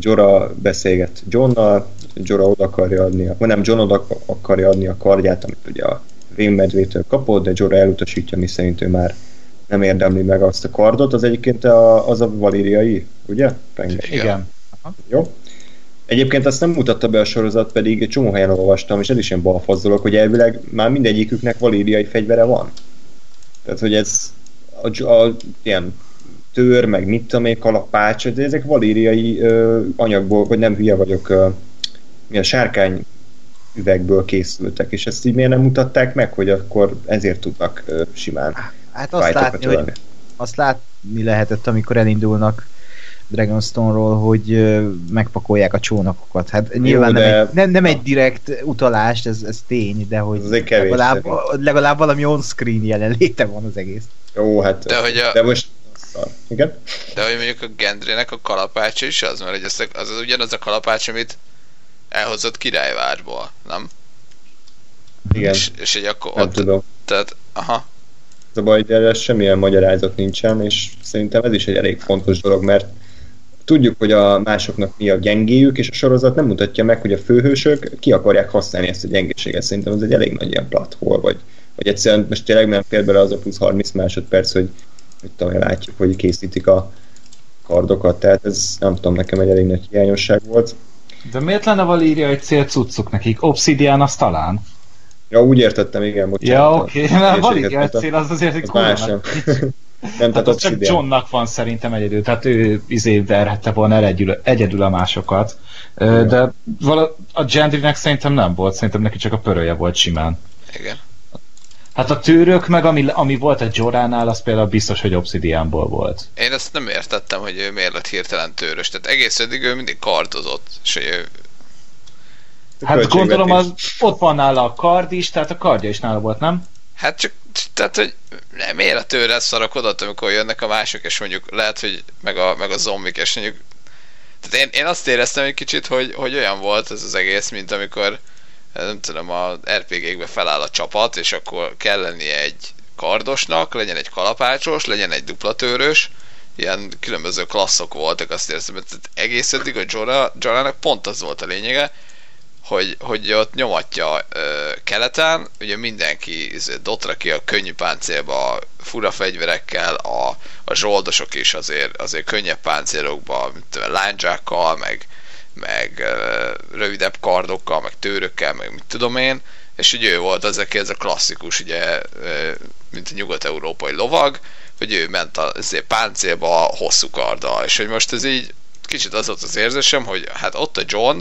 Jora beszélget Johnnal, Jora oda akarja adni, a, nem John oda akarja adni a kardját, amit ugye a rémmedvétől kapott, de Jora elutasítja, mi szerint ő már nem érdemli meg azt a kardot. Az egyébként a, az a valíriai, ugye? Penge. Igen. Aha. Jó. Egyébként azt nem mutatta be a sorozat, pedig egy csomó helyen olvastam, és ez is ilyen balfazzolok, hogy elvileg már mindegyiküknek valíriai fegyvere van. Tehát, hogy ez a, a ilyen tör, meg mit tudom én, kalapács, de ezek valíriai ö, anyagból, vagy nem hülye vagyok, ö, mi a sárkány üvegből készültek, és ezt így miért nem mutatták meg, hogy akkor ezért tudnak ö, simán Hát azt látni, hogy azt látni lehetett, amikor elindulnak Dragonstone-ról, hogy megpakolják a csónakokat. Hát Jó, nyilván de... nem, egy, nem, nem egy direkt utalást, ez, ez tény, de hogy ez kevés, legalább, legalább valami on-screen jelenléte van az egész. Jó, hát de, hogy a... de most igen? De hogy mondjuk a Gendrének a kalapácsa is az, mert az, az, az ugyanaz a kalapács, amit elhozott királyvárból, nem? Igen. És, és egy akkor nem ott, tudom. Tehát, aha. Az a baj, hogy semmilyen magyarázat nincsen, és szerintem ez is egy elég fontos dolog, mert tudjuk, hogy a másoknak mi a gyengéjük, és a sorozat nem mutatja meg, hogy a főhősök ki akarják használni ezt a gyengeséget. Szerintem ez egy elég nagy ilyen plathol, vagy, vagy egyszerűen most tényleg nem fér bele az a plusz 30 másodperc, hogy, hogy tudom, látjuk, hogy készítik a kardokat, tehát ez nem tudom, nekem egy elég nagy hiányosság volt. De miért lenne Valíria egy cél cuccuk nekik? Obsidian az talán? Ja, úgy értettem, igen, bocsánat. Ja, oké, okay. mert Valíria egy cél az azért egy sem. Nem, hát tehát csak Johnnak van szerintem egyedül, tehát ő izé verhette volna el egyedül, egyedül a másokat. Igen. De vala, a Gendrynek szerintem nem volt, szerintem neki csak a pörője volt simán. Igen. Hát a tűrök meg, ami, ami volt a Joránál, az például biztos, hogy Obsidianból volt. Én ezt nem értettem, hogy ő miért lett hirtelen tőrös. Tehát egész eddig ő mindig kardozott, és hogy ő... Hát gondolom, az, ott van nála a kard is, tehát a kardja is nála volt, nem? Hát csak, tehát, hogy nem, miért a tőre szarakodott, amikor jönnek a mások, és mondjuk lehet, hogy meg a, meg a zombik, és mondjuk tehát én, én azt éreztem egy kicsit, hogy, hogy olyan volt ez az egész, mint amikor nem tudom, a RPG-kbe feláll a csapat, és akkor kell lennie egy kardosnak, legyen egy kalapácsos, legyen egy duplatőrös, ilyen különböző klasszok voltak, azt érzem, hogy egész eddig a Jorah, Jorahnak pont az volt a lényege, hogy, hogy ott nyomatja ö, keleten, ugye mindenki dotra ki a könnyű páncélba, fura fegyverekkel, a, a zsoldosok is azért, azért könnyebb páncélokba, mint lányzsákkal, meg, meg ö, rövidebb kardokkal, meg tőrökkel, meg mit tudom én, és ugye ő volt az, aki ez a klasszikus, ugye, ö, mint a nyugat-európai lovag, hogy ő ment a páncélba hosszú karddal, és hogy most ez így kicsit az volt az érzésem, hogy hát ott a John,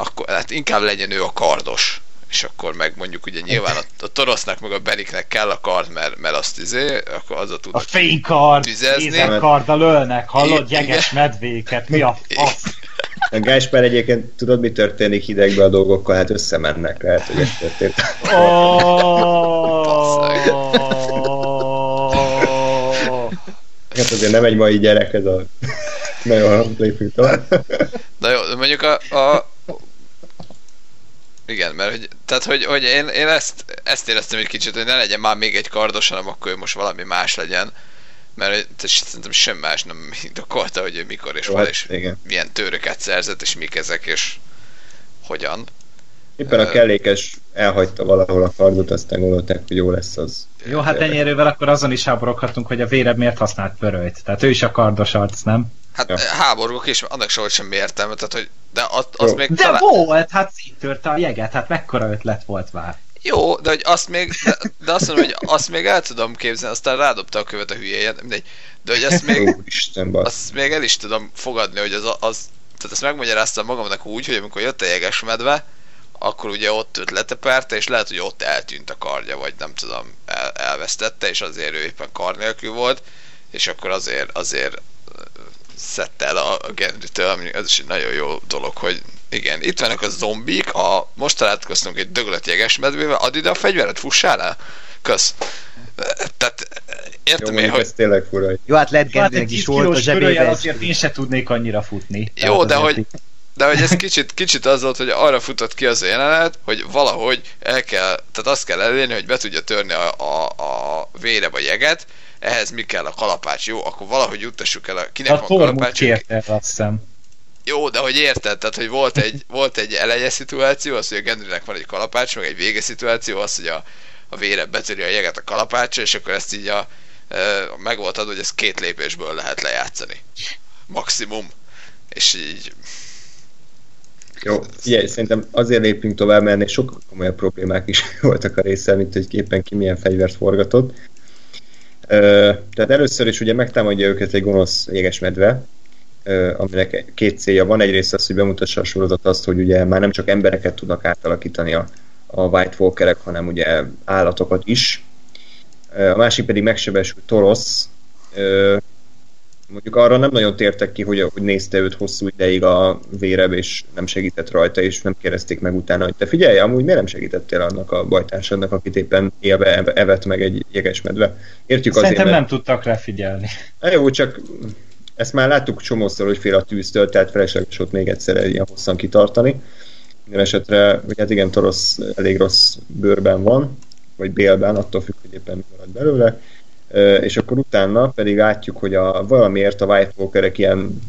akkor hát inkább legyen ő a kardos. És akkor meg mondjuk ugye nyilván a, a Torosznak meg a Beniknek kell a kard, mert, mert azt izé, akkor az a tud A fénykard, tüzezni. lézerkarddal ölnek, hallod, Igen. jeges medvéket, mi a fasz? A Gásper egyébként tudod, mi történik hidegben a dolgokkal? Hát összemennek, lehet, hogy ez történt. Oh. Hát azért nem egy mai gyerek ez a... Nagyon lépünk tovább. Na jó, mondjuk a, a igen, mert hogy, tehát, hogy, hogy én, én ezt, ezt éreztem egy kicsit, hogy ne legyen már még egy kardos, hanem akkor ő most valami más legyen. Mert szerintem sem más nem indokolta, hogy ő mikor és Jó, hol hát és igen. milyen tőröket szerzett, és mik ezek, és hogyan. Éppen a kellékes elhagyta valahol a kardot, aztán gondolták, hogy jó lesz az. Jó, hát ennyi erővel akkor azon is háboroghatunk, hogy a vérebb miért használt pörölyt. Tehát ő is a kardos arc, nem? Hát Ja. ja. háborúk is, annak se volt semmi értelme, tehát hogy de az, az Jó. még De talán... volt, hát széttörte a jeget, hát mekkora ötlet volt már. Jó, de hogy azt még, de, de azt mondom, hogy azt még el tudom képzelni, aztán rádobta a követ a hülyéje, mindegy. De hogy azt még, Úristen, azt még el is tudom fogadni, hogy az, az tehát ezt megmagyaráztam magamnak úgy, hogy amikor jött a jeges medve, akkor ugye ott őt leteperte, és lehet, hogy ott eltűnt a kardja, vagy nem tudom, el, elvesztette, és azért ő éppen kar nélkül volt, és akkor azért, azért ö, szedte el a, Gendrytől, ami ez is egy nagyon jó dolog, hogy igen, itt vannak a zombik, a, most találkoztunk egy döglött jeges medvével, add ide a fegyveret, fussál el? Kösz. Tehát Jó, értem én, mondjuk hogy ez tényleg fura. Jó, hát Led Hát egy is 10 volt a zsebében. azért én se tudnék annyira futni. Jó, de hogy- De hogy ez kicsit, kicsit az volt, hogy arra futott ki az jelenet, hogy valahogy el kell, tehát azt kell elérni, hogy be tudja törni a, a, a vére vagy jeget, ehhez mi kell a kalapács, jó, akkor valahogy juttassuk el a, kinek A van Tormund kalapács. kérte azt hiszem. Jó, de hogy érted, tehát hogy volt egy, volt egy eleje szituáció, az, hogy a Gendrynek van egy kalapács, meg egy vége szituáció, az, hogy a, a vére betöri a jeget a kalapácsra, és akkor ezt így a, e, meg volt adva, hogy ezt két lépésből lehet lejátszani. Maximum. És így Jó, figyelj, szerintem azért lépünk tovább, mert ennél sokkal komolyabb problémák is voltak a résszel, mint hogy éppen ki milyen fegyvert forgatott. Tehát először is ugye megtámadja őket egy gonosz jégesmedve, aminek két célja van. Egyrészt az, hogy bemutassa a sorozat azt, hogy ugye már nem csak embereket tudnak átalakítani a, a White Walkerek, hanem ugye állatokat is. A másik pedig megsebesült Torosz, mondjuk arra nem nagyon tértek ki, hogy, hogy nézte őt hosszú ideig a véreb, és nem segített rajta, és nem kérdezték meg utána, hogy te figyelj, amúgy miért nem segítettél annak a bajtársadnak, akit éppen élve ev- evett meg egy jegesmedve. Értjük azért, Szerintem mert... nem tudtak rá figyelni. Hát Jó, csak ezt már láttuk csomószor, hogy fél a tűztől, tehát felesleges ott még egyszer ilyen hosszan kitartani. Minden esetre, hogy hát igen, Torosz elég rossz bőrben van, vagy bélben, attól függ, hogy éppen mi marad belőle. És akkor utána pedig látjuk, hogy a, valamiért a White Walkerek ilyen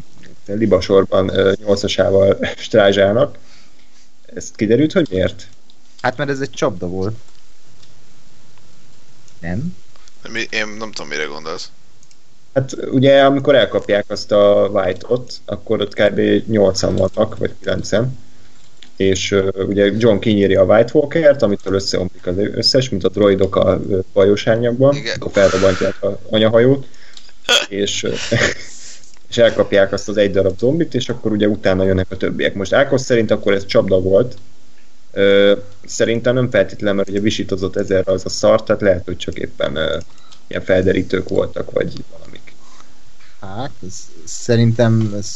libasorban nyolcasával strázsálnak. Ez kiderült, hogy miért? Hát mert ez egy csapda volt. Nem? mi, én nem tudom, mire gondolsz. Hát ugye amikor elkapják azt a White-ot, akkor ott kb. 8-an vannak, vagy 9-en, és uh, ugye John kinyírja a White Walker-t, amitől összeomlik az összes, mint a droidok a bajos árnyakban, Igen. akkor felrobbantják a anyahajót, és, és elkapják azt az egy darab zombit, és akkor ugye utána jönnek a többiek. Most Ákos szerint akkor ez csapda volt, Ö, szerintem nem feltétlen, mert ugye visítozott ezerre az a szart, tehát lehet, hogy csak éppen ö, ilyen felderítők voltak, vagy valamik. Hát, ez, szerintem ez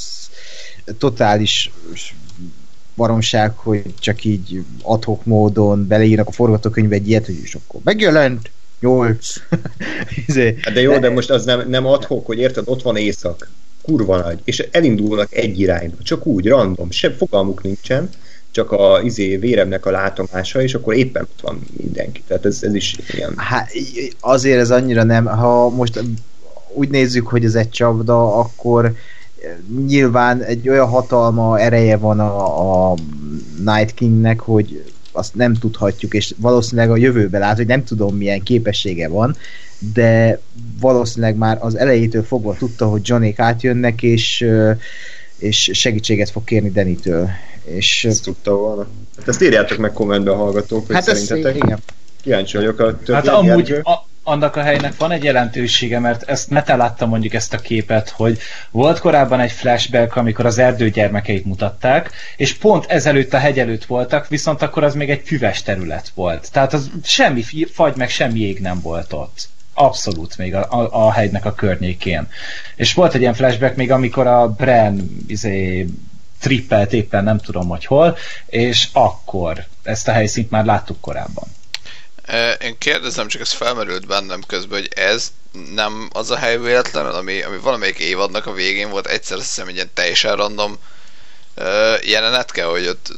totális baromság, hogy csak így adhok módon beleírnak a forgatókönyvbe egy ilyet, hogy és akkor megjelent, nyolc. Izé, Hát de jó, de most az nem, nem adhok, hogy érted, ott van éjszak, kurva nagy, és elindulnak egy irányba, csak úgy, random, se fogalmuk nincsen, csak a izé véremnek a látomása, és akkor éppen ott van mindenki. Tehát ez, ez is ilyen. Hát azért ez annyira nem, ha most úgy nézzük, hogy ez egy csapda, akkor nyilván egy olyan hatalma, ereje van a, a Night Kingnek, hogy azt nem tudhatjuk, és valószínűleg a jövőben lát, hogy nem tudom milyen képessége van, de valószínűleg már az elejétől fogva tudta, hogy Johnnyk átjönnek, és, és segítséget fog kérni Denitől. És... Ezt tudta volna. Hát ezt írjátok meg kommentben hallgatók, hogy hát szerintetek. igen. Kíváncsi vagyok a többi Hát amúgy a, annak a helynek van egy jelentősége, mert ezt Mete látta mondjuk ezt a képet, hogy volt korábban egy flashback, amikor az erdő gyermekeit mutatták, és pont ezelőtt a hegy előtt voltak, viszont akkor az még egy füves terület volt. Tehát az semmi fagy, meg semmi jég nem volt ott. Abszolút még a, a, a hegynek a környékén. És volt egy ilyen flashback még, amikor a Bren izé, trippelt éppen nem tudom, hogy hol, és akkor ezt a helyszínt már láttuk korábban. Én kérdezem, csak ez felmerült bennem közben, hogy ez nem az a hely véletlenül, ami, ami valamelyik évadnak a végén volt, egyszer azt hiszem egy ilyen teljesen random jelenetke, hogy ott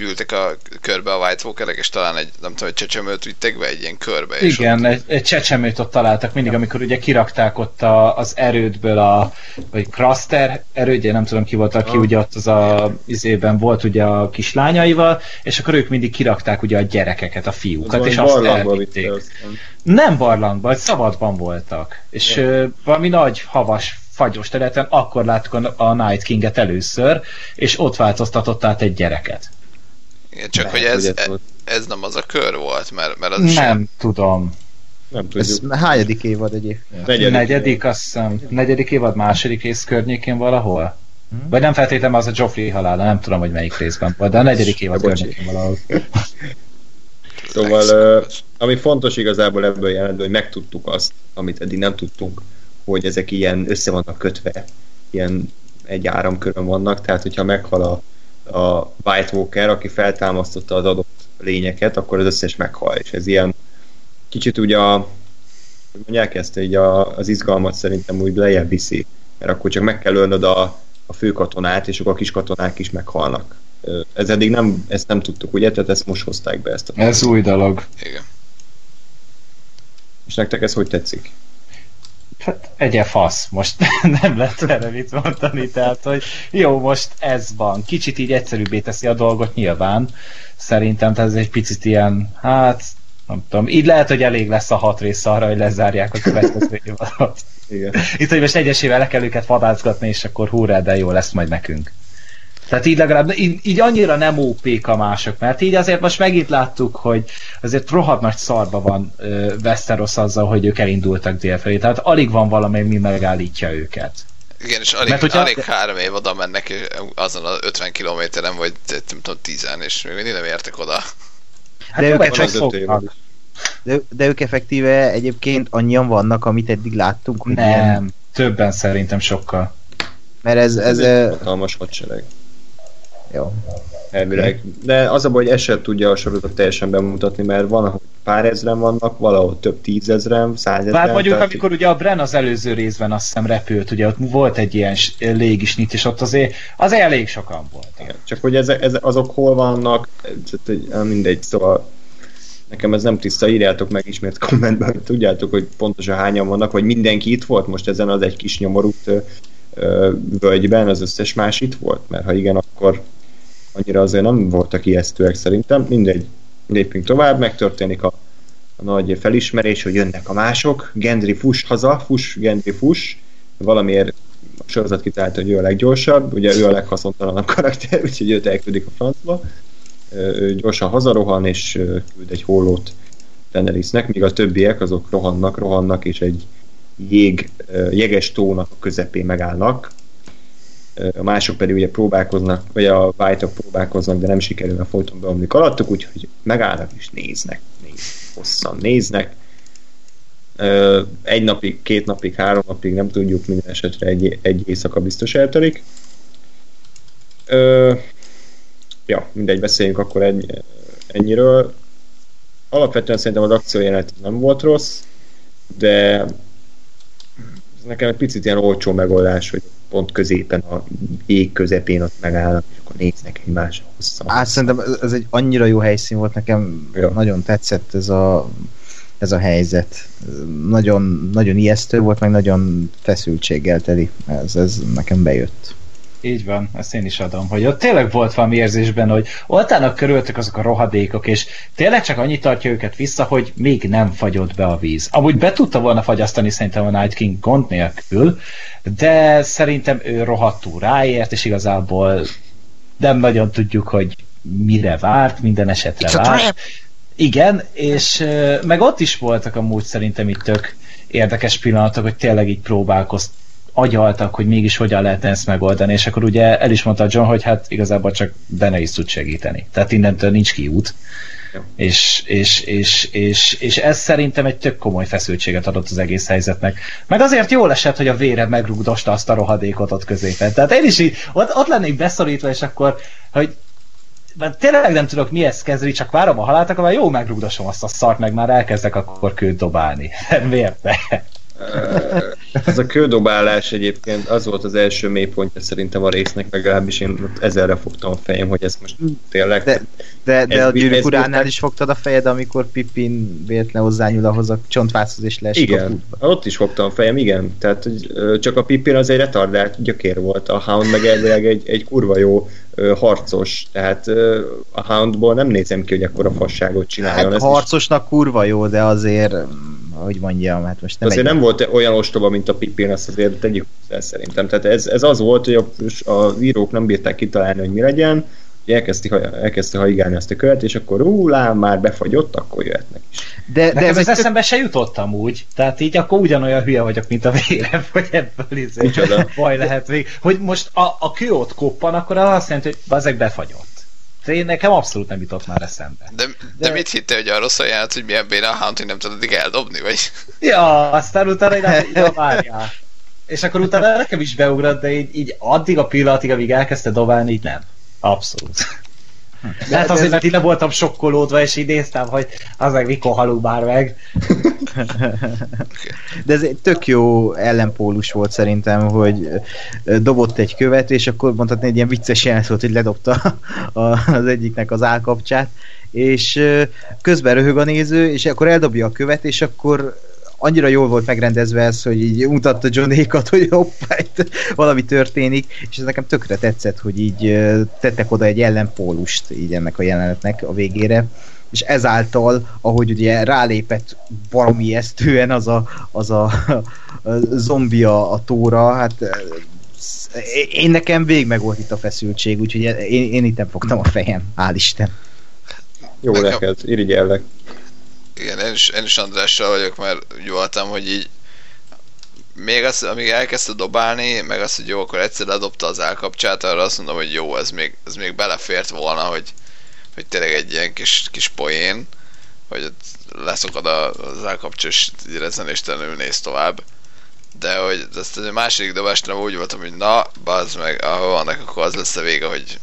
ültek a körbe a White Walkerek, és talán egy, nem tudom, egy csecsemőt vittek be egy ilyen körbe. És Igen, ott... egy, egy csecsemőt ott találtak mindig, amikor ugye kirakták ott a, az erődből a, vagy Kraster erődje, nem tudom ki volt, aki ah. ugye ott az a izében volt ugye a kislányaival, és akkor ők mindig kirakták ugye a gyerekeket, a fiúkat, és azt elvitték. Nem barlangban, szabadban voltak. És uh, valami nagy havas fagyos területen, akkor láttuk a, a Night King-et először, és ott változtatott át egy gyereket. Igen, csak Lehet, hogy ez, ez, ez nem az a kör volt, mert, mert az Nem sem... tudom. Nem tudjuk. Ez hányadik évad egyébként? Negyedik, negyedik azt hiszem. Negyedik évad, második rész környékén valahol? Hmm? Vagy nem feltétlenül az a Joffrey halála, nem tudom, hogy melyik részben volt, de a negyedik évad környékén valahol. Szóval, ami fontos igazából ebből jelentő, hogy megtudtuk azt, amit eddig nem tudtunk, hogy ezek ilyen össze vannak kötve, ilyen egy áramkörön vannak, tehát hogyha meghal a a White Walker, aki feltámasztotta az adott lényeket, akkor az összes meghal, és ez ilyen kicsit ugye a hogy mondják ezt, így a, az izgalmat szerintem úgy lejjebb viszi, mert akkor csak meg kell ölnöd a, a főkatonát, és akkor a kis katonák is meghalnak. Ez eddig nem, ezt nem tudtuk, ugye? Tehát ezt most hozták be ezt a Ez új dolog. Igen. És nektek ez hogy tetszik? Hát egye fasz, most nem lehet erre mit mondani, tehát hogy jó, most ez van. Kicsit így egyszerűbbé teszi a dolgot nyilván, szerintem, tehát ez egy picit ilyen, hát nem tudom, így lehet, hogy elég lesz a hat rész arra, hogy lezárják a következő évadot. Igen. Itt, hogy most egyesével le kell őket vadászgatni, és akkor hurrá, de jó lesz majd nekünk. Tehát így legalább, így, így annyira nem op a mások, mert így azért most megint láttuk, hogy azért rohadt nagy szarba van uh, Westeros azzal, hogy ők elindultak délfelé, tehát alig van valami, mi megállítja őket. Igen, és alig, Mert, hogyha... alig három év oda mennek azon az 50 kilométeren, vagy nem tudom, 10 és még mindig nem értek oda. Hát de, ők effektíve, de, de ők effektíve egyébként annyian vannak, amit eddig láttunk. Nem, ilyen... többen szerintem sokkal. Mert ez... ez, ez hatalmas hadsereg. Jó. Elvileg. De az a baj, hogy ez sem tudja a sorozatot teljesen bemutatni, mert van, ahol pár ezren vannak, valahol több tízezren, százezren. Hát mondjuk, tehát... amikor ugye a Bren az előző részben azt hiszem repült, ugye ott volt egy ilyen légisnit, és ott azért, az elég sokan volt. Igen, csak hogy ez, ez, azok hol vannak, mindegy, szóval nekem ez nem tiszta, írjátok meg ismét kommentben, tudjátok, hogy pontosan hányan vannak, vagy mindenki itt volt most ezen az egy kis nyomorút völgyben, az összes más itt volt, mert ha igen, akkor annyira azért nem voltak ijesztőek szerintem. Mindegy, lépjünk tovább, megtörténik a, a nagy felismerés, hogy jönnek a mások. Gendry fuss haza, fuss, Gendry fuss. Valamiért a sorozat kitalálta, hogy ő a leggyorsabb, ugye ő a leghaszontalanabb karakter, úgyhogy őt elküldik a francba. Ő gyorsan hazarohan, és küld egy hollót Daenerysnek, míg a többiek azok rohannak, rohannak, és egy jég, jeges tónak a közepén megállnak, a mások pedig ugye próbálkoznak, vagy a white próbálkoznak, de nem sikerül a folyton beomlik alattuk, úgyhogy megállnak és néznek, néz, hosszan néznek. Egy napig, két napig, három napig nem tudjuk, minden esetre egy, egy éjszaka biztos eltörik. Ja, mindegy, beszéljünk akkor ennyi, ennyiről. Alapvetően szerintem az akciójelenet nem volt rossz, de nekem egy picit ilyen olcsó megoldás, hogy pont középen, a ég közepén ott megállnak, és akkor néznek egymásra hosszan. Hát szerintem ez egy annyira jó helyszín volt nekem, ja. nagyon tetszett ez a ez a helyzet. Nagyon, nagyon ijesztő volt, meg nagyon feszültséggel teli. Ez, ez nekem bejött. Így van, ezt én is adom, hogy ott tényleg volt valami érzésben, hogy oltának körülöttük azok a rohadékok, és tényleg csak annyit tartja őket vissza, hogy még nem fagyott be a víz. Amúgy be tudta volna fagyasztani szerintem a Night King gond nélkül, de szerintem ő rohadtul ráért, és igazából nem nagyon tudjuk, hogy mire várt, minden esetre It's várt. Igen, és meg ott is voltak amúgy szerintem itt tök érdekes pillanatok, hogy tényleg így próbálkozt agyaltak, hogy mégis hogyan lehetne ezt megoldani, és akkor ugye el is mondta John, hogy hát igazából csak is tud segíteni. Tehát innentől nincs kiút. És, és, és, és, és ez szerintem egy tök komoly feszültséget adott az egész helyzetnek. Meg azért jól esett, hogy a vére megrugdosta azt a rohadékot ott középen. Tehát én is így, ott, ott lennék beszorítva, és akkor, hogy mert tényleg nem tudok mihez kezdeni, csak várom a halált, akkor már jó megrugdosom azt a szart, meg már elkezdek akkor kőt dobálni. Miért ne? Ez a kődobálás egyébként az volt az első mélypontja szerintem a résznek, legalábbis én ott ezerre fogtam a fejem, hogy ez most tényleg... De, de, de a gyűrűk uránál is fogtad a fejed, amikor Pippin véletlen hozzányúl ahhoz a csontvászhoz és leesik Igen, a ott is fogtam a fejem, igen. Tehát csak a Pippin az egy retardált gyökér volt, a Hound meg elvileg egy, egy kurva jó harcos, tehát a Houndból nem nézem ki, hogy akkor a fasságot csináljon. Hát harcosnak is... kurva jó, de azért hogy mondjam, hát most nem Azért egy... nem volt olyan ostoba, mint a Pippin, azt azért tegyük el szerintem. Tehát ez, ez az volt, hogy a, a írók nem bírták kitalálni, hogy mi legyen, elkezdte, elkezdte haigálni ezt a követ, és akkor ú, már befagyott, akkor jöhetnek is. De, de ez az eszembe se jutottam úgy. Tehát így akkor ugyanolyan hülye vagyok, mint a vérem, hogy ebből izé baj lehet vég. Hogy most a, a kő ott koppan, akkor azt jelenti, hogy ezek befagyott. Én nekem abszolút nem jutott már eszembe. De, de, de mit hitte, hogy arról szóljált, hogy milyen béna a Hunt, hogy nem tudod eldobni, vagy? Ja, aztán utána egy ja, várjál. És akkor utána nekem is beugrott, de így, így addig a pillanatig, amíg elkezdte dobálni, így nem. Abszolút. De hát azért, mert ide voltam sokkolódva, és így hogy az meg mikor halunk már meg. De ez egy tök jó ellenpólus volt szerintem, hogy dobott egy követ, és akkor mondhatni egy ilyen vicces jelent volt, hogy ledobta az egyiknek az állkapcsát, és közben röhög a néző, és akkor eldobja a követ, és akkor annyira jól volt megrendezve ez, hogy így mutatta Johnékat, hogy hoppá, itt valami történik, és ez nekem tökre tetszett, hogy így tettek oda egy ellenpólust így ennek a jelenetnek a végére, és ezáltal, ahogy ugye rálépett valami ijesztően az a, az a, a zombia a tóra, hát én nekem vég meg volt itt a feszültség, úgyhogy én, én itt nem fogtam a fejem, hál' Isten. Jó neked, irigyellek. Igen, én is, én is Andrással vagyok, mert úgy voltam, hogy így még az, amíg elkezdte dobálni, meg azt, hogy jó, akkor egyszer ledobta az állkapcsát, arra azt mondom, hogy jó, ez még, ez még belefért volna, hogy, hogy tényleg egy ilyen kis, kis poén, hogy leszokad az állkapcsó, és rezenéstelenül néz tovább. De hogy ezt a második dobást nem úgy voltam, hogy na, bazd meg, ahol vannak, akkor az lesz a vége, hogy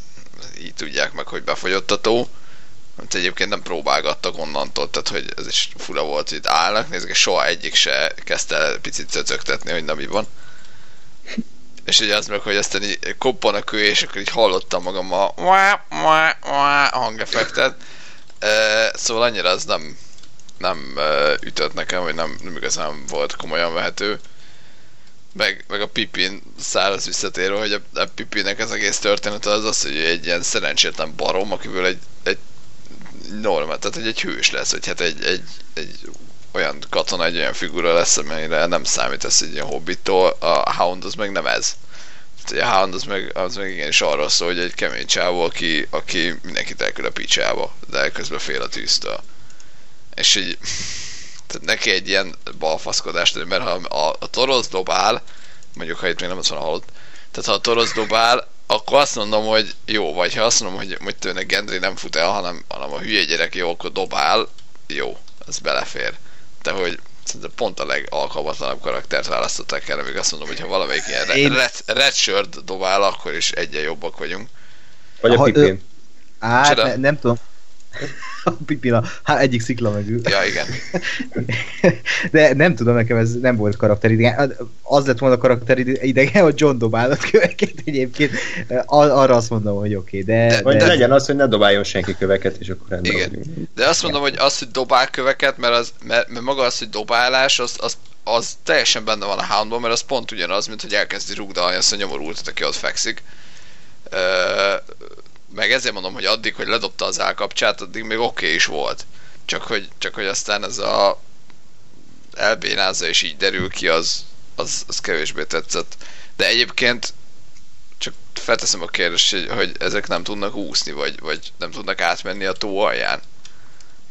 így tudják meg, hogy befogyott a tó amit egyébként nem próbálgattak onnantól, tehát hogy ez is fura volt, hogy itt állnak, nézzük, és soha egyik se kezdte el picit cöcögtetni, hogy na mi van. És ugye az meg, hogy aztán így koppan a kő, és akkor így hallottam magam a hangeffektet. Szóval annyira az nem, nem ütött nekem, vagy nem, nem igazán volt komolyan vehető. Meg, meg a Pipin száraz visszatérő, hogy a, a Pipinnek az egész történet az az, hogy egy ilyen szerencsétlen barom, akiből egy, egy normál, tehát hogy egy hős lesz, hogy hát egy, egy, egy olyan katona, egy olyan figura lesz, amelyre nem számít ez egy ilyen hobbitól, a Hound az meg nem ez. Tehát a Hound az meg, az meg igenis arról szól, hogy egy kemény csávó, aki, aki mindenkit elküld a picsába, de közben fél a tűztől. És így, tehát neki egy ilyen balfaszkodás, mert ha a, a toroz dobál, mondjuk ha itt még nem az van hallott, tehát ha a toroz dobál, akkor azt mondom, hogy jó, vagy ha azt mondom, hogy, hogy tőle Gendry nem fut el, hanem, hanem a hülye gyerek jó, akkor dobál, jó, ez belefér. De hogy szerintem pont a legalkalmatlanabb karaktert választották el, még azt mondom, hogy ha valamelyik ilyen Én... red, red shirt dobál, akkor is egyen jobbak vagyunk. Vagy a Pipin. Hát, ne, nem tudom. A pipila hát egyik szikla mögül. Ja, igen. De nem tudom, nekem ez nem volt karakteridegen. Az lett volna karakteridegen, hogy John dobálott köveket egyébként. Arra azt mondom, hogy oké, okay, de, de... Vagy de... legyen az, hogy ne dobáljon senki köveket, és akkor rendben Igen. De azt mondom, hogy az, hogy dobál köveket, mert, az, mert, mert maga az, hogy dobálás, az, az, az teljesen benne van a houndban, mert az pont ugyanaz, mint hogy elkezdi rugdalni azt a nyomorultat, aki ott fekszik. Ö, meg ezért mondom, hogy addig, hogy ledobta az állkapcsát, addig még oké okay is volt. Csak hogy, csak hogy aztán ez a elbénázza és így derül ki, az, az, az kevésbé tetszett. De egyébként csak felteszem a kérdést, hogy, hogy ezek nem tudnak úszni, vagy, vagy nem tudnak átmenni a tó alján.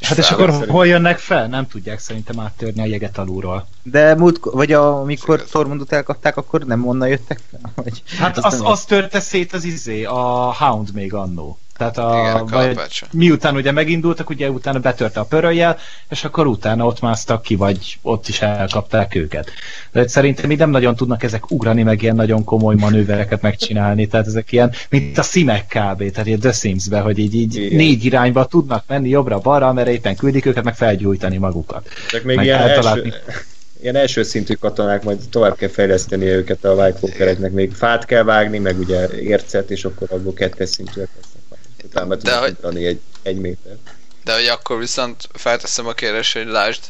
Hát és akkor szerint... hol jönnek fel? Nem tudják szerintem áttörni a jeget alulról. De múlt, vagy a, amikor Tormundot elkapták, akkor nem onnan jöttek fel? Vagy... Hát az, az, az törte szét az izé, a Hound még annó. Tehát a, Igen, a vagy, miután ugye megindultak, ugye utána betörte a pöröljel, és akkor utána ott másztak ki, vagy ott is elkapták őket. De szerintem így nem nagyon tudnak ezek ugrani, meg ilyen nagyon komoly manővereket megcsinálni, tehát ezek ilyen, mint a szimek kb, tehát ilyen The Sims-be, hogy így, így Igen. négy irányba tudnak menni jobbra-balra, mert éppen küldik őket, meg felgyújtani magukat. Ezek még meg ilyen első, ilyen első szintű katonák, majd tovább kell fejleszteni őket a White Walkereknek, még fát kell vágni, meg ugye ércet, és akkor abból kettes szintűek lesznek utána be tudok hogy... egy, egy méter. De hogy akkor viszont felteszem a kérdést, hogy lásd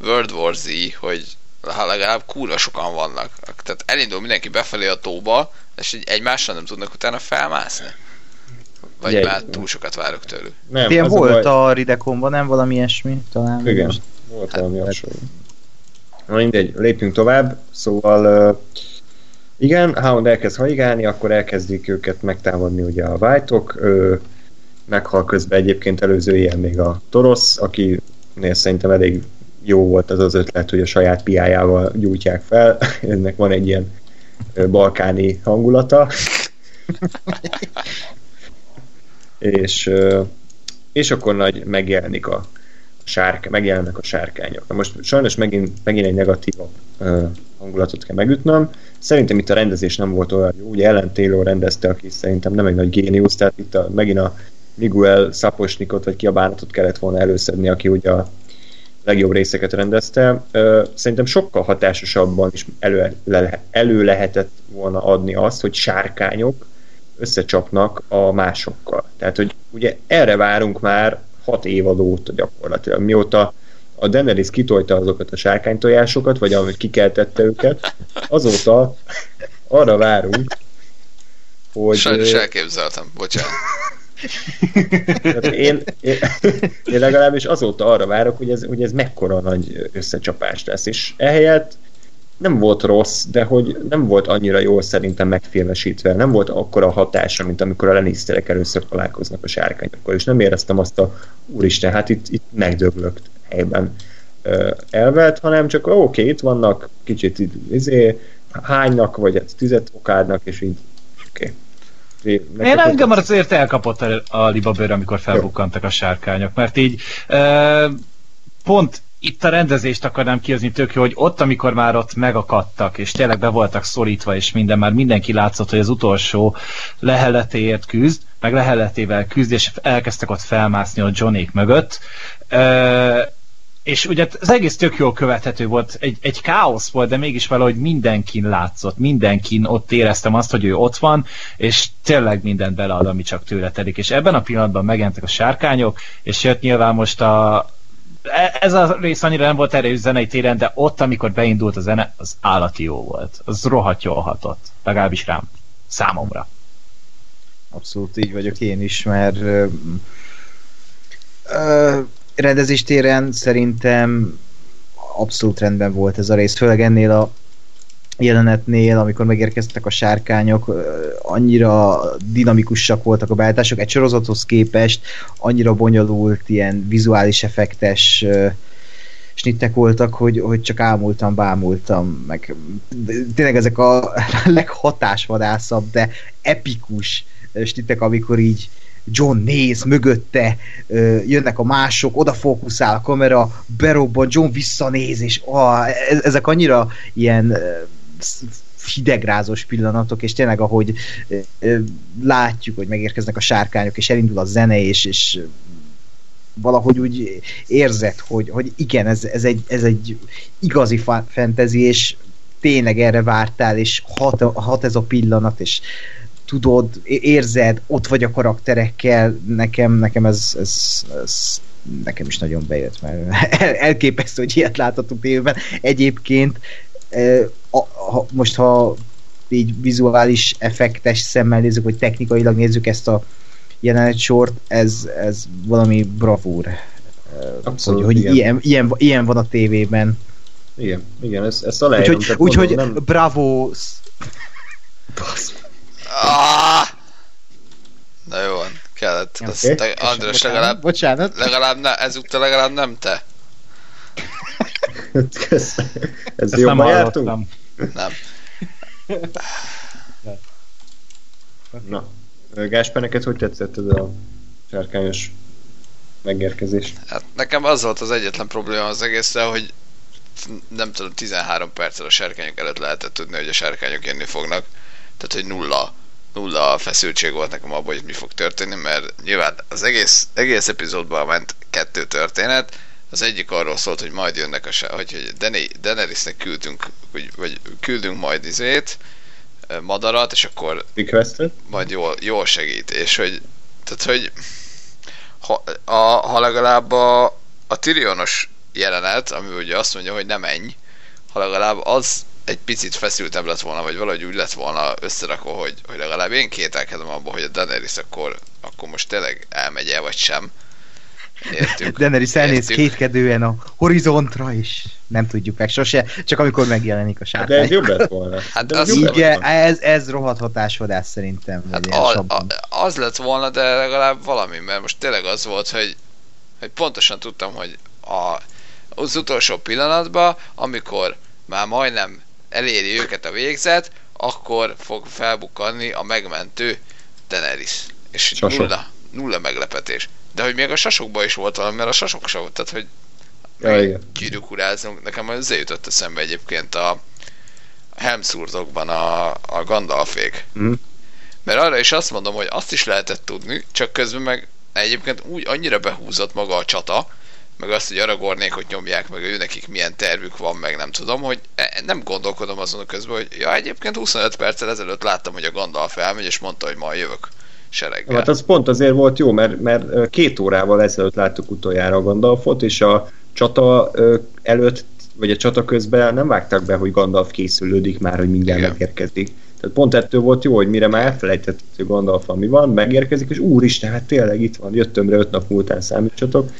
World War Z, hogy ha legalább kúra sokan vannak. Tehát elindul mindenki befelé a tóba, és így egymásra nem tudnak utána felmászni. Vagy Ugye, már túl sokat várok tőlük. Nem, Ilyen volt a, baj... a Ridekonban, nem valami ilyesmi talán? Igen, most. volt hát, valami hasonló. Na mindegy, lépjünk tovább. Szóval uh, igen, Hound elkezd haigálni, akkor elkezdik őket megtámadni ugye a White-ok, meghal közben egyébként előző ilyen még a Torosz, akinél szerintem elég jó volt az az ötlet, hogy a saját piájával gyújtják fel. Ennek van egy ilyen balkáni hangulata. és, és akkor nagy megjelenik a sárk, megjelennek a sárkányok. Na most sajnos megint, megint egy negatív hangulatot kell megütnöm. Szerintem itt a rendezés nem volt olyan jó. Ugye Ellen Taylor rendezte, aki szerintem nem egy nagy géniusz, tehát itt a, megint a Miguel Szaposnikot vagy kiabánatot kellett volna előszedni, aki ugye a legjobb részeket rendezte. Szerintem sokkal hatásosabban is elő, le, elő lehetett volna adni azt, hogy sárkányok összecsapnak a másokkal. Tehát, hogy ugye erre várunk már hat évadót gyakorlatilag, mióta a Daenerys kitolta azokat a sárkánytojásokat, vagy ahogy kikeltette őket, azóta arra várunk, hogy... Sajnos elképzeltem, bocsánat. Hát én, én, én legalábbis azóta arra várok, hogy ez, hogy ez mekkora nagy összecsapás lesz, és ehelyett nem volt rossz, de hogy nem volt annyira jól szerintem megfilmesítve, nem volt akkora hatása, mint amikor a Lannisterek először találkoznak a sárkányokkal, és nem éreztem azt a úristen, hát itt, itt megdöglökt helyben elvet, hanem csak oké, okay, itt vannak, kicsit izé, hánynak, vagy hát tüzet okádnak, és így oké. Okay. Én engem azért elkapott a libabőr, amikor felbukkantak a sárkányok, mert így e, pont itt a rendezést akarnám kihozni tök jó, hogy ott, amikor már ott megakadtak, és tényleg be voltak szorítva, és minden, már mindenki látszott, hogy az utolsó leheletéért küzd, meg leheletével küzd, és elkezdtek ott felmászni a Johnék mögött. E, és ugye az egész tök jól követhető volt, egy, egy káosz volt, de mégis valahogy mindenkin látszott, mindenkin ott éreztem azt, hogy ő ott van, és tényleg mindent belead, ami csak tőle telik. És ebben a pillanatban megjelentek a sárkányok, és jött nyilván most a e, ez a rész annyira nem volt erős zenei téren, de ott, amikor beindult a zene, az állati jó volt. Az rohadt jól hatott. Legalábbis rám. Számomra. Abszolút így vagyok én is, mert ö, ö, rendezéstéren szerintem abszolút rendben volt ez a rész, főleg ennél a jelenetnél, amikor megérkeztek a sárkányok, annyira dinamikusak voltak a beállítások, egy sorozathoz képest annyira bonyolult, ilyen vizuális effektes snittek voltak, hogy, hogy csak ámultam, bámultam, meg tényleg ezek a leghatásvadászabb, de epikus snittek, amikor így John néz mögötte, jönnek a mások, oda fókuszál a kamera, berobban, John visszanéz, és ah, ezek annyira ilyen hidegrázós pillanatok, és tényleg ahogy látjuk, hogy megérkeznek a sárkányok, és elindul a zene, és, és valahogy úgy érzed, hogy, hogy igen, ez, ez, egy, ez egy igazi fantasy, és tényleg erre vártál, és hat, hat ez a pillanat, és tudod, érzed, ott vagy a karakterekkel, nekem, nekem ez, ez, ez nekem is nagyon bejött, mert elképesztő, hogy ilyet láthatunk tévében. Egyébként a, ha, most ha így vizuális effektes szemmel nézzük, vagy technikailag nézzük ezt a jelenet sort, ez, ez valami bravúr. Abszolút, hogy, hogy ilyen, ilyen, ilyen van a tévében. Igen, igen, ezt, ezt aláírom. Úgyhogy, úgyhogy nem... bravo! Ah! Na jó van, kellett. Okay. Azt te, András legalább, bocsánat. legalább ne, ezúttal legalább nem te. ez, ez jobban jártunk? Nem. Na, Gásper, neked hogy tetszett ez a sárkányos megérkezés? Hát nekem az volt az egyetlen probléma az egészre, hogy nem tudom, 13 perccel a sárkányok előtt lehetett tudni, hogy a sárkányok jönni fognak. Tehát, hogy nulla, nulla feszültség volt nekem abban, hogy mi fog történni, mert nyilván az egész, egész epizódban ment kettő történet, az egyik arról szólt, hogy majd jönnek a hogy, hogy Daenerysnek küldünk, hogy, vagy küldünk majd izét, madarat, és akkor Requested? majd jól, jól segít, és hogy tehát, hogy ha, a, ha legalább a, a Tyrionos jelenet, ami ugye azt mondja, hogy nem menj, ha legalább az egy picit feszültebb lett volna, vagy valahogy úgy lett volna összerakva, hogy, hogy legalább én kételkedem abban, hogy a Daenerys akkor, akkor most tényleg elmegy el, vagy sem. Értük. Daenerys elnéz kétkedően a horizontra, és nem tudjuk meg sose, csak amikor megjelenik a sárkány. De ez jobb lett volna. Hát az, igen, ez, ez rohadt hatásodás szerintem. Hát a, a, az lett volna, de legalább valami, mert most tényleg az volt, hogy, hogy pontosan tudtam, hogy a, az utolsó pillanatban, amikor már majdnem eléri őket a végzet, akkor fog felbukkanni a megmentő Daenerys. És nulla, nulla meglepetés. De hogy még a sasokban is volt valami, mert a sasok sem volt, tehát hogy ja, gyűrűkurázunk. Nekem az jutott eszembe egyébként a Helmszurtokban a, a Gandalfék. Mm. Mert arra is azt mondom, hogy azt is lehetett tudni, csak közben meg egyébként úgy annyira behúzott maga a csata, meg azt, hogy Aragornékot nyomják, meg ő nekik milyen tervük van, meg nem tudom, hogy e, nem gondolkodom azon közben, hogy ja, egyébként 25 perccel ezelőtt láttam, hogy a Gandalf elmegy, és mondta, hogy majd jövök sereggel. Hát az pont azért volt jó, mert, mert két órával ezelőtt láttuk utoljára a Gandalfot, és a csata előtt, vagy a csata közben nem vágtak be, hogy Gandalf készülődik már, hogy mindjárt Igen. megérkezik. Tehát pont ettől volt jó, hogy mire már elfelejtett, hogy Gandalf mi van, megérkezik, és úristen, hát tényleg itt van, jöttem rá öt nap múltán számítsatok.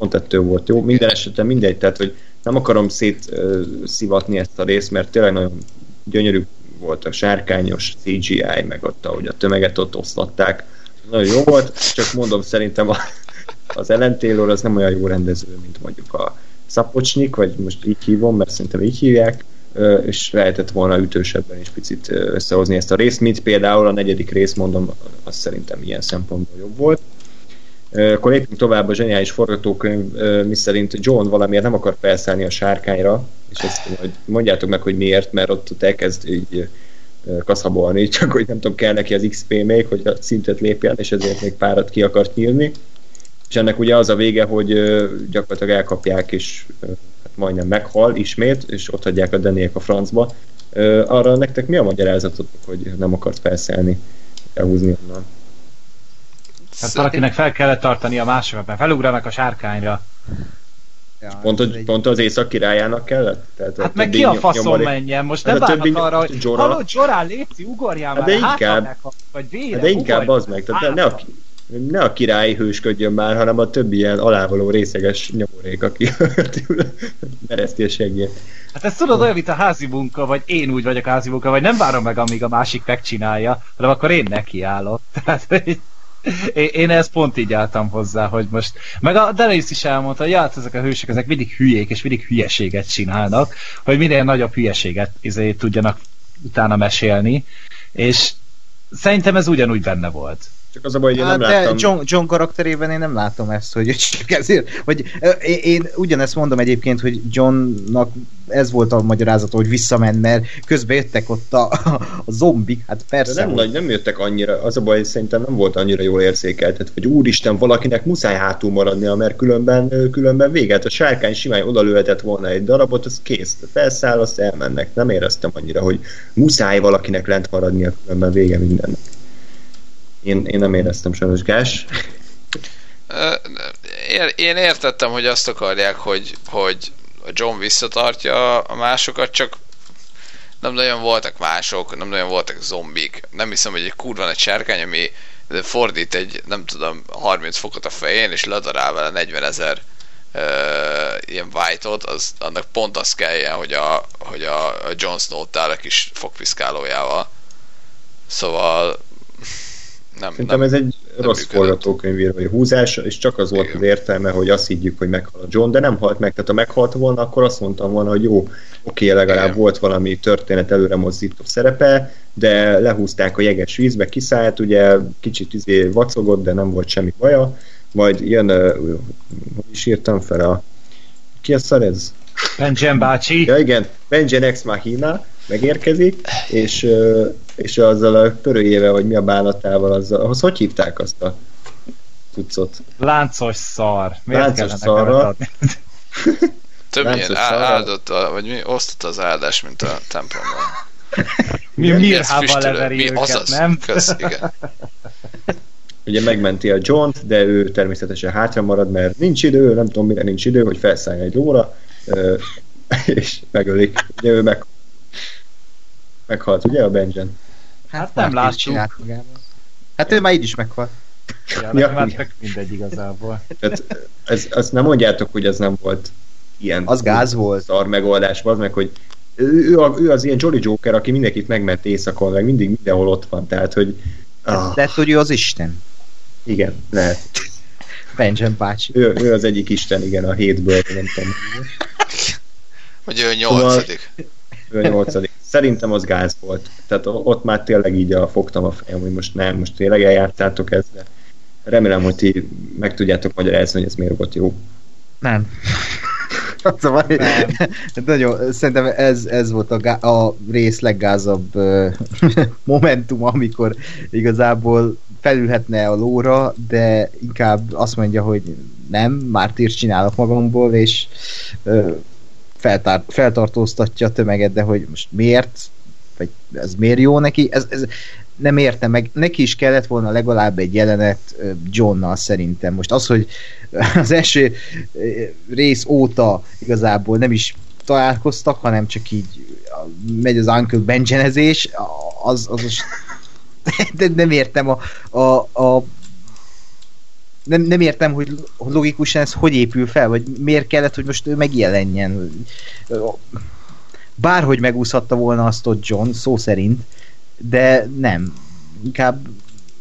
Pont ettől volt jó. Minden esetben mindegy, tehát hogy nem akarom szétszivatni ezt a részt, mert tényleg nagyon gyönyörű volt a sárkányos CGI, meg ott, ahogy a tömeget ott oszlatták. Nagyon jó volt, csak mondom, szerintem a, az Ellen Taylor az nem olyan jó rendező, mint mondjuk a Szapocsnyik, vagy most így hívom, mert szerintem így hívják, és lehetett volna ütősebben is picit összehozni ezt a részt, mint például a negyedik rész, mondom, az szerintem ilyen szempontból jobb volt. Akkor lépjünk tovább a zseniális forgatókönyv, miszerint John valamiért nem akar felszállni a sárkányra, és ezt majd mondjátok meg, hogy miért, mert ott, ott elkezd így kaszabolni, csak hogy nem tudom, kell neki az XP még, hogy a szintet lépjen, és ezért még párat ki akart nyílni. És ennek ugye az a vége, hogy gyakorlatilag elkapják, és hát majdnem meghal ismét, és ott hagyják a Deniek a francba. Arra nektek mi a magyarázatotok, hogy nem akart felszállni, elhúzni onnan? Hát valakinek fel kellett tartani a másokat, mert felugranak a sárkányra. Ja, pont, egy... pont az észak királyának kellett? Tehát hát meg ki a faszom nyomorik... menjen? Most hát nem várnak többi... arra, hogy Jora... hallod, Jorán, Léci, ugorjál hát már, de inkább, vagy vére, hát de inkább az meg, tehát ne a, ne a király hősködjön már, hanem a többi ilyen alávaló részeges nyomorék, aki mereszti a segélyt. Hát ez tudod olyan, mint a házi munka, vagy én úgy vagyok a házi munka, vagy nem várom meg, amíg a másik megcsinálja, hanem akkor én nekiállok. Tehát én, ezt pont így álltam hozzá, hogy most... Meg a Daenerys is elmondta, hogy hát ezek a hősök, ezek mindig hülyék, és mindig hülyeséget csinálnak, hogy minél nagyobb hülyeséget izé, tudjanak utána mesélni, és szerintem ez ugyanúgy benne volt. Csak az a baj, hogy én hát, nem láttam... John, John karakterében én nem látom ezt, hogy csak ezért, vagy én, én ugyanezt mondom egyébként, hogy Johnnak ez volt a magyarázat, hogy visszament, mert közben jöttek ott a, a zombik, hát persze. De nem, nagy, nem jöttek annyira, az a baj, szerintem nem volt annyira jól érzékeltet, hogy úristen, valakinek muszáj hátul maradnia, mert különben, különben véget. A sárkány simán odalőhetett volna egy darabot, az kész. Felszáll, azt elmennek. Nem éreztem annyira, hogy muszáj valakinek lent maradnia, különben vége mindennek. Én, én nem éreztem sajnos Gás. Én értettem, hogy azt akarják, hogy, hogy John visszatartja a másokat, csak nem nagyon voltak mások, nem nagyon voltak zombik. Nem hiszem, hogy egy kurva egy sárkány, ami fordít egy, nem tudom, 30 fokot a fején, és ledarál vele 40 ezer uh, ilyen white-ot, az, annak pont az kelljen, hogy a, hogy a, a Jon Snow-t a kis fogpiszkálójával. Szóval nem, Szerintem nem, ez egy nem rossz forgatókönyvírói húzás, és csak az volt az értelme, hogy azt higgyük, hogy meghal a John, de nem halt meg. Tehát ha meghalt volna, akkor azt mondtam volna, hogy jó, oké, legalább Igen. volt valami történet előre mozdító szerepe, de lehúzták a jeges vízbe, kiszállt, ugye kicsit izé vacogott, de nem volt semmi baja, majd jön, hogy is írtam fel a ki a szar ez? Benjen bácsi. Ja igen, Benjen Ex Machina megérkezik, és és azzal a törőjével, vagy mi a bánatával, azzal, ahhoz hogy hívták azt a cuccot? Láncos szar. Miért Láncos szarra. Több áldott, vagy mi osztott az áldás, mint a templomban. mi mirhával leveri mi, őket, azaz, nem? Kösz, igen. Ugye megmenti a john de ő természetesen hátra marad, mert nincs idő, nem tudom mire nincs idő, hogy felszálljon egy lóra, és megölik. Ugye ő meg, meghalt, ugye a Benjen? Hát, hát nem látjuk. Hát ő már így is meghalt. Ja, ja, hát mindegy igazából. Tehát, ez, azt nem mondjátok, hogy az nem volt ilyen az gáz volt. szar megoldás, az meg, hogy ő, ő, ő, az ilyen Jolly Joker, aki mindenkit megment éjszakon, meg mindig mindenhol ott van, tehát, hogy ah. Lehet, hogy ő az Isten. Igen, lehet. Benjamin bácsi. Ő, ő az egyik Isten, igen, a hétből, nem tudom. Hogy ő nyolcadik. Ő nyolcadik. Szerintem az gáz volt. Tehát ott már tényleg így a, fogtam a fejem, hogy most nem, most tényleg eljátszátok ezt, de remélem, hogy ti meg tudjátok magyarázni, hogy ez miért volt jó. Nem. szóval, nem. nagyon, szerintem ez, ez volt a, gá- a rész leggázabb momentum, amikor igazából felülhetne a lóra, de inkább azt mondja, hogy nem, már tírt csinálok magamból, és uh, feltár, feltartóztatja a tömeget, de hogy most miért, vagy ez miért jó neki, ez, ez nem értem meg, neki is kellett volna legalább egy jelenet Johnnal szerintem. Most az, hogy az első rész óta igazából nem is találkoztak, hanem csak így megy az Uncle Benjenezés, az, az, az de nem értem a, a, a nem, nem értem, hogy logikusan ez hogy épül fel, vagy miért kellett, hogy most ő megjelenjen. Bárhogy megúszhatta volna azt ott John, szó szerint, de nem. Inkább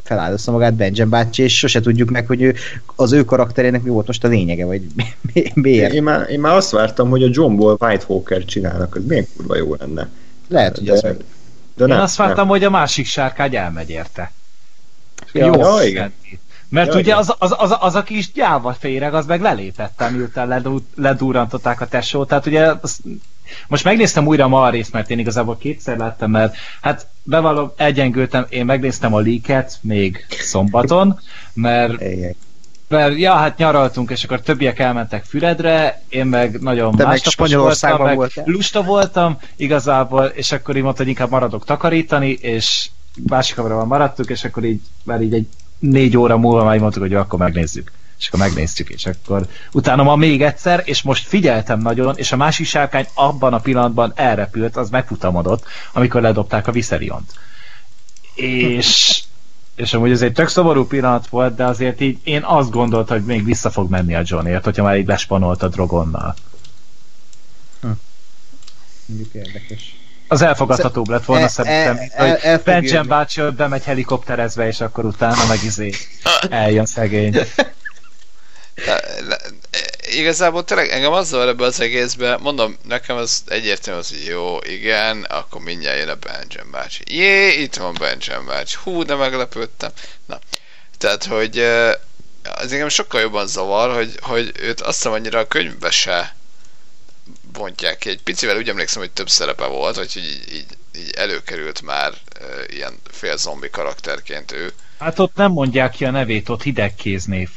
feláldozta magát Benjamin bácsi, és sose tudjuk meg, hogy ő, az ő karakterének mi volt most a lényege, vagy miért. Én már, én már azt vártam, hogy a Johnból White Hawker csinálnak, ez milyen kurva jó lenne. Lehet, hogy de, ez meg... De én nem, azt vártam, nem. hogy a másik sárkány elmegy érte. Ja, jó, ja, igen. Mert ugye az, az, az, az, a kis gyáva féreg, az meg lelépette, miután ledurrantották a tesót. Tehát ugye az, most megnéztem újra ma a részt, mert én igazából kétszer láttam, mert hát bevallom, egyengültem, én megnéztem a líket még szombaton, mert mert ja, hát nyaraltunk, és akkor többiek elmentek Füredre, én meg nagyon De meg Spanyolországban voltam, meg voltál. lusta voltam igazából, és akkor így mondta, hogy inkább maradok takarítani, és másik maradtuk, és akkor így már így egy négy óra múlva már mondtuk, hogy akkor megnézzük. És akkor megnéztük, és akkor utána ma még egyszer, és most figyeltem nagyon, és a másik sárkány abban a pillanatban elrepült, az megfutamodott, amikor ledobták a Viseriont. És és amúgy ez egy tök szomorú pillanat volt, de azért így én azt gondoltam, hogy még vissza fog menni a Johnért, hogyha már így lespanolt a Drogonnal. Hm. Mondjuk érdekes. Az elfogadhatóbb lett volna e, szerintem, e, hogy Benjen bácsi ott bemegy helikopterezve, és akkor utána meg izé eljön szegény. igazából tényleg engem az zavar ebbe az egészbe, mondom, nekem az egyértelmű az, hogy jó, igen, akkor mindjárt jön a Benjen bácsi. Jé, itt van Benjen bácsi. Hú, de meglepődtem. Na, tehát, hogy az engem sokkal jobban zavar, hogy, hogy őt azt hiszem annyira a könyvbe se bontják ki. Egy picivel úgy emlékszem, hogy több szerepe volt, hogy így, így, így előkerült már uh, ilyen fél zombi karakterként ő. Hát ott nem mondják ki a nevét, ott hidegkéz név,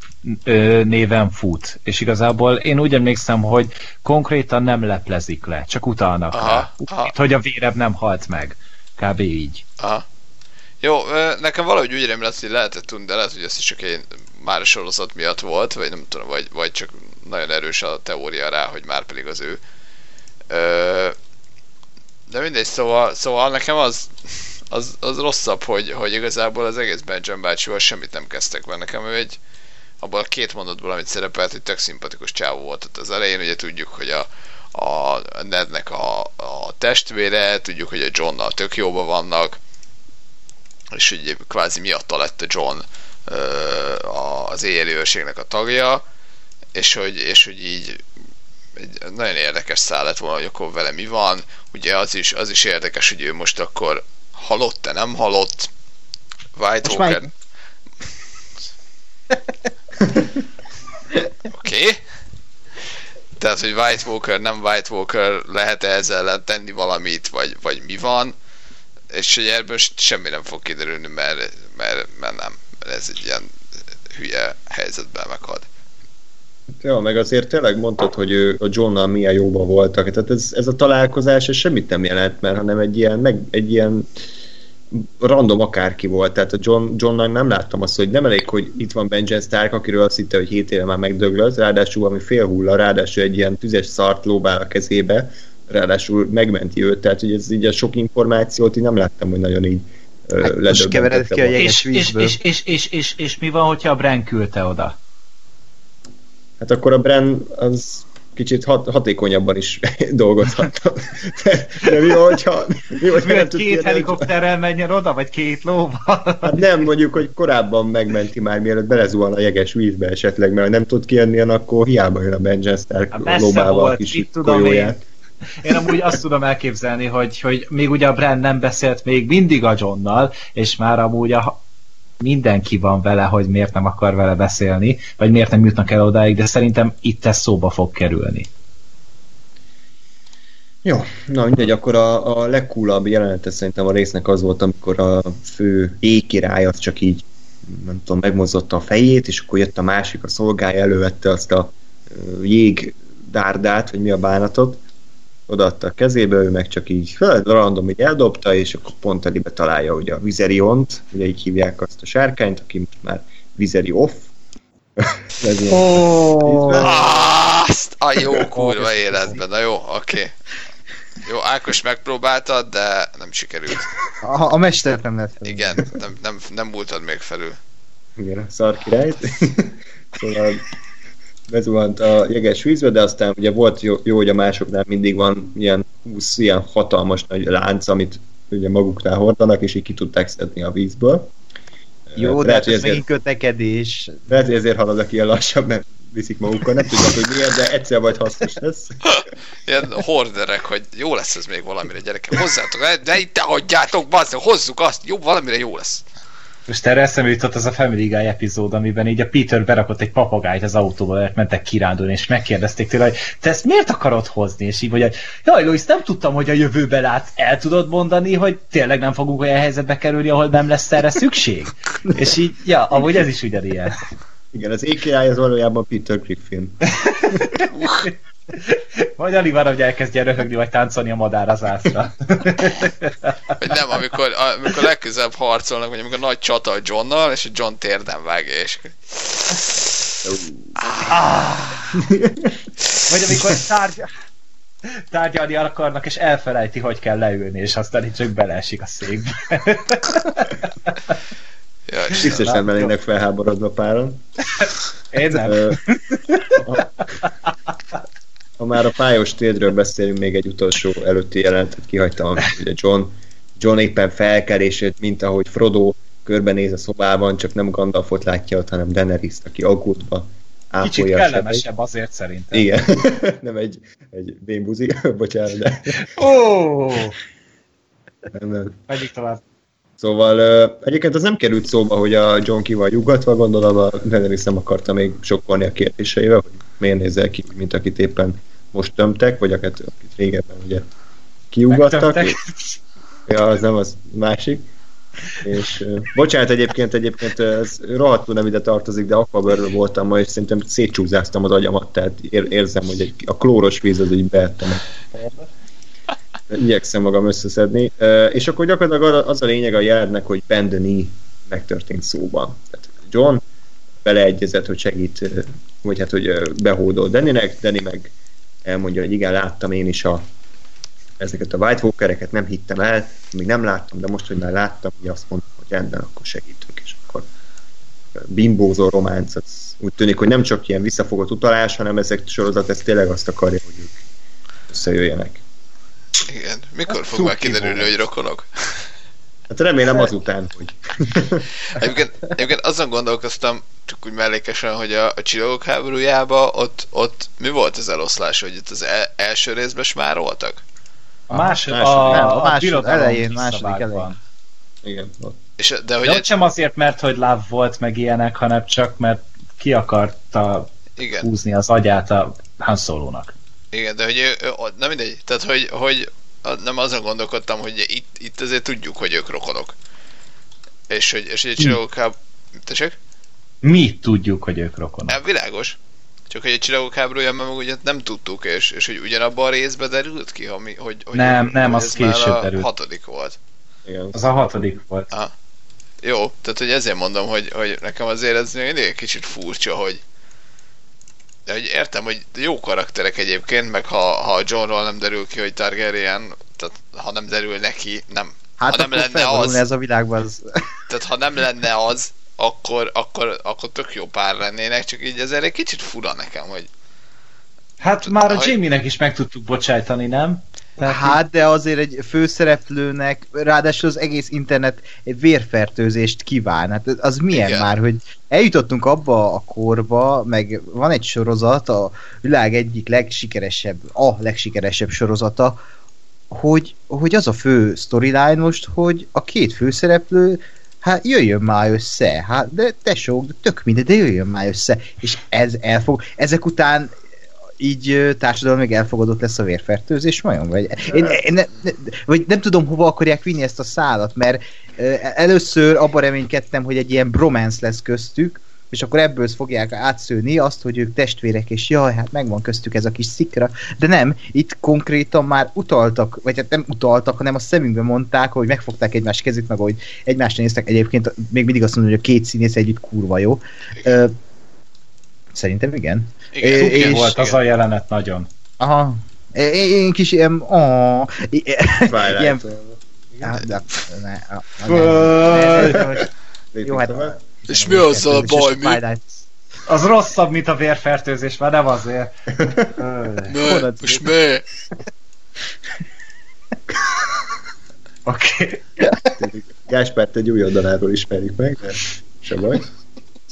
ö, néven fut. És igazából én úgy emlékszem, hogy konkrétan nem leplezik le, csak utalnak Aha, rá. aha. Úgy, hogy a véreb nem halt meg. Kb. így. Aha. Jó, nekem valahogy úgy rémlett, hogy lehetett tudni, de lehet, hogy ez is csak én már a sorozat miatt volt, vagy nem tudom, vagy, vagy csak nagyon erős a teória rá, hogy már pedig az ő. De mindegy, szóval, szóval nekem az, az, az rosszabb, hogy, hogy igazából az egész Benjamin bácsival semmit nem kezdtek vele. Nekem ő egy, abból a két mondatból, amit szerepelt, hogy tök szimpatikus csávó volt. Tehát az elején ugye tudjuk, hogy a, a Nednek a, a testvére, tudjuk, hogy a Johnnal tök jóban vannak, és hogy kvázi miatta lett a John az éjjeli a tagja, és hogy, és hogy így egy nagyon érdekes szál lett volna, hogy akkor vele mi van. Ugye az is, az is érdekes, hogy ő most akkor halott-e, nem halott. White Most Walker... Oké. Okay. Tehát, hogy White Walker, nem White Walker, lehet-e ezzel ellen tenni valamit, vagy, vagy mi van, és hogy ebből semmi nem fog kiderülni, mert, mert, mert nem. Mert ez egy ilyen hülye helyzetben meghad. Ja, meg azért tényleg mondtad, hogy ő a Johnnal milyen jóban voltak. Tehát ez, ez a találkozás ez semmit nem jelent, mert hanem egy ilyen, meg, egy ilyen random akárki volt. Tehát a John, Johnnal nem láttam azt, hogy nem elég, hogy itt van Benjamin Stark, akiről azt hitte, hogy 7 éve már megdöglött, ráadásul valami félhulla, ráadásul egy ilyen tüzes szart lóbál a kezébe, ráadásul megmenti őt, tehát hogy ez így a sok információt így nem láttam, hogy nagyon így Hát most kevered ledöbbentette ki a jeges És, és, vízből. és, és, és, és, és, mi van, hogyha a Bran küldte oda? Hát akkor a Bren az kicsit hat, hatékonyabban is dolgozhatna. De, de mi hogyha, mi, nem hogy tud két kijönni, helikopterrel menjen oda, vagy két lóval? Hát nem, mondjuk, hogy korábban megmenti már, mielőtt belezuhan a jeges vízbe esetleg, mert ha nem tud kijönni, akkor hiába jön a Benjen Stark Hát messze lóbával a volt, kis tudom én. Én amúgy azt tudom elképzelni, hogy, hogy még ugye a Bran nem beszélt még mindig a Johnnal, és már amúgy a, mindenki van vele, hogy miért nem akar vele beszélni, vagy miért nem jutnak el odáig, de szerintem itt ez szóba fog kerülni. Jó, na mindegy, akkor a, a legcoolabb jelenete szerintem a résznek az volt, amikor a fő ékirály az csak így nem tudom, megmozdotta a fejét, és akkor jött a másik, a szolgája, elővette azt a jégdárdát, vagy mi a bánatot, odaadta a kezébe, ő meg csak így föl, random így eldobta, és akkor pont elébe találja ugye a Vizeriont, ugye így hívják azt a sárkányt, aki most már Vizeri off. Ez ilyen- Oh. Azt a jó kurva életben. Na jó, oké. Okay. Jó, Ákos megpróbáltad, de nem sikerült. A, a mestert nem fel. Igen, nem, nem, nem múltad még felül. Igen, szar királyt. szóval bezuhant a jeges vízbe, de aztán ugye volt jó, jó, hogy a másoknál mindig van ilyen 20 ilyen hatalmas nagy lánc, amit ugye maguknál hordanak, és így ki tudták szedni a vízből. Jó, de lehet, hát ez ezért, megint kötekedés. lehet, hogy ezért haladnak ilyen lassabb, mert viszik magukkal, nem tudják, hogy miért, de egyszer vagy hasznos lesz. Ilyen horderek, hogy jó lesz ez még valamire, gyerekek. Hozzátok, de itt hagyjátok, bazd, hozzuk azt, jó, valamire jó lesz. Most erre eszembe jutott az a Family Guy epizód, amiben így a Peter berakott egy papagájt az autóba, mert mentek kirándulni, és megkérdezték tőle, hogy te ezt miért akarod hozni? És így mondja, hogy jaj, Louis, nem tudtam, hogy a jövőbe látsz. El tudod mondani, hogy tényleg nem fogunk olyan helyzetbe kerülni, ahol nem lesz erre szükség? és így, ja, amúgy ez is ugyanilyen. Igen, az AKI az valójában Peter Griffin. Vagy alig van, hogy elkezdjen röhögni, vagy táncolni a madár az ászra. Vagy nem, amikor, amikor legközelebb harcolnak, vagy amikor nagy csata a Johnnal, és a John térden vágja, és Vagy amikor tárgy... tárgyalni akarnak, és elfelejti, hogy kell leülni, és aztán így csak beleesik a székbe. ja, és Biztos nem lennének felháborodva páran. Én nem. Ha, már a pályos térdről beszélünk, még egy utolsó előtti jelenetet kihagytam, amit ugye John, John éppen felkel, és mint ahogy Frodo körbenéz a szobában, csak nem Gandalfot látja ott, hanem daenerys aki aggódva Kicsit ápolja sebeit. kellemesebb azért szerintem. Igen, nem egy, egy bénbuzi, bocsánat, de Ó, nem, nem. megyik tovább. Szóval egyébként az nem került szóba, hogy a John ki van nyugatva, gondolom a Daenerys nem akarta még sokkolni a kérdéseivel, hogy miért nézel ki, mint akit éppen most tömtek, vagy akit, akit régebben ugye kiugattak. És, ja, az nem az másik. És bocsánat, egyébként, egyébként ez rohadtul nem ide tartozik, de akvabőrről voltam ma, és szerintem szétcsúzáztam az agyamat, tehát ér, érzem, hogy egy, a klóros víz az így beettem. Igyekszem magam összeszedni. És akkor gyakorlatilag az a lényeg a jelnek, hogy bend megtörtént szóban. Tehát John beleegyezett, hogy segít, vagy hát, hogy behódol Deninek, Deni meg elmondja, hogy igen, láttam én is a ezeket a White Walkereket nem hittem el, még nem láttam, de most, hogy már láttam, hogy azt mondtam, hogy rendben, akkor segítünk, és akkor bimbózó románc, az úgy tűnik, hogy nem csak ilyen visszafogott utalás, hanem ezek sorozat, ez tényleg azt akarja, hogy ők összejöjjenek. Igen. Mikor hát, fog már kiderülni, hogy rokonok? Hát remélem azután, hogy... egyébként, egyébként azon gondolkoztam, csak úgy mellékesen, hogy a, a csillagok háborújába ott, ott mi volt az eloszlás, hogy itt az el, első részben már voltak? A, második, a, nem, a, a második elején, második elején. Igen. Ott. És, de hogy de ott sem azért, mert hogy láv volt meg ilyenek, hanem csak mert ki akarta igen. húzni az agyát a Han Solo-nak. Igen, de hogy nem mindegy, tehát hogy, hogy nem azon gondolkodtam, hogy itt, itt azért tudjuk, hogy ők rokonok. És hogy, és hogy a csillagok háb... Tessék? Mi tudjuk, hogy ők rokonok. Ja, világos. Csak hogy a csillagok háborúja, mert ugye nem tudtuk, és, és hogy ugyanabban a részben derült ki, hogy, hogy, hogy nem, nem, az később derült. a hatodik volt. Igen. Az a hatodik volt. Aha. Jó, tehát hogy ezért mondom, hogy, hogy nekem azért ez mindig egy kicsit furcsa, hogy de hogy értem, hogy jó karakterek egyébként, meg ha, ha Johnról nem derül ki, hogy Targaryen, tehát ha nem derül neki, nem. Hát ha nem lenne az, ez a világban az... Tehát ha nem lenne az, akkor, akkor, akkor tök jó pár lennének, csak így ezért egy kicsit fura nekem, hogy... Hát már a Jamie-nek is meg tudtuk bocsájtani, nem? Tehát hát, de azért egy főszereplőnek, ráadásul az egész internet egy vérfertőzést kíván. Hát az milyen Igen. már, hogy eljutottunk abba a korba, meg van egy sorozat, a világ egyik legsikeresebb, a legsikeresebb sorozata, hogy, hogy az a fő storyline most, hogy a két főszereplő hát jöjjön már össze, hát de tesó, de tök mindegy, de jöjjön már össze, és ez elfog, ezek után így társadalmi elfogadott lesz a vérfertőzés vajon? Vagy, én, én ne, ne, vagy nem tudom, hova akarják vinni ezt a szálat, mert először abban reménykedtem, hogy egy ilyen bromance lesz köztük, és akkor ebből fogják átszőni azt, hogy ők testvérek, és jaj, hát megvan köztük ez a kis szikra, de nem, itt konkrétan már utaltak, vagy hát nem utaltak, hanem a szemünkbe mondták, hogy megfogták egymás kezét, meg hogy egymásra néztek, egyébként még mindig azt mondom, hogy a két színész együtt kurva jó. Uh, szerintem igen. Igen, és, volt igen. az a jelenet nagyon. Aha. Én, én kis ilyen... Oh, ilyen jó, hát... És mi az a baj, mi? Az rosszabb, mint a vérfertőzés, már nem azért. mi? Most mi? Oké. Gáspárt egy új oldaláról ismerjük meg, de se baj.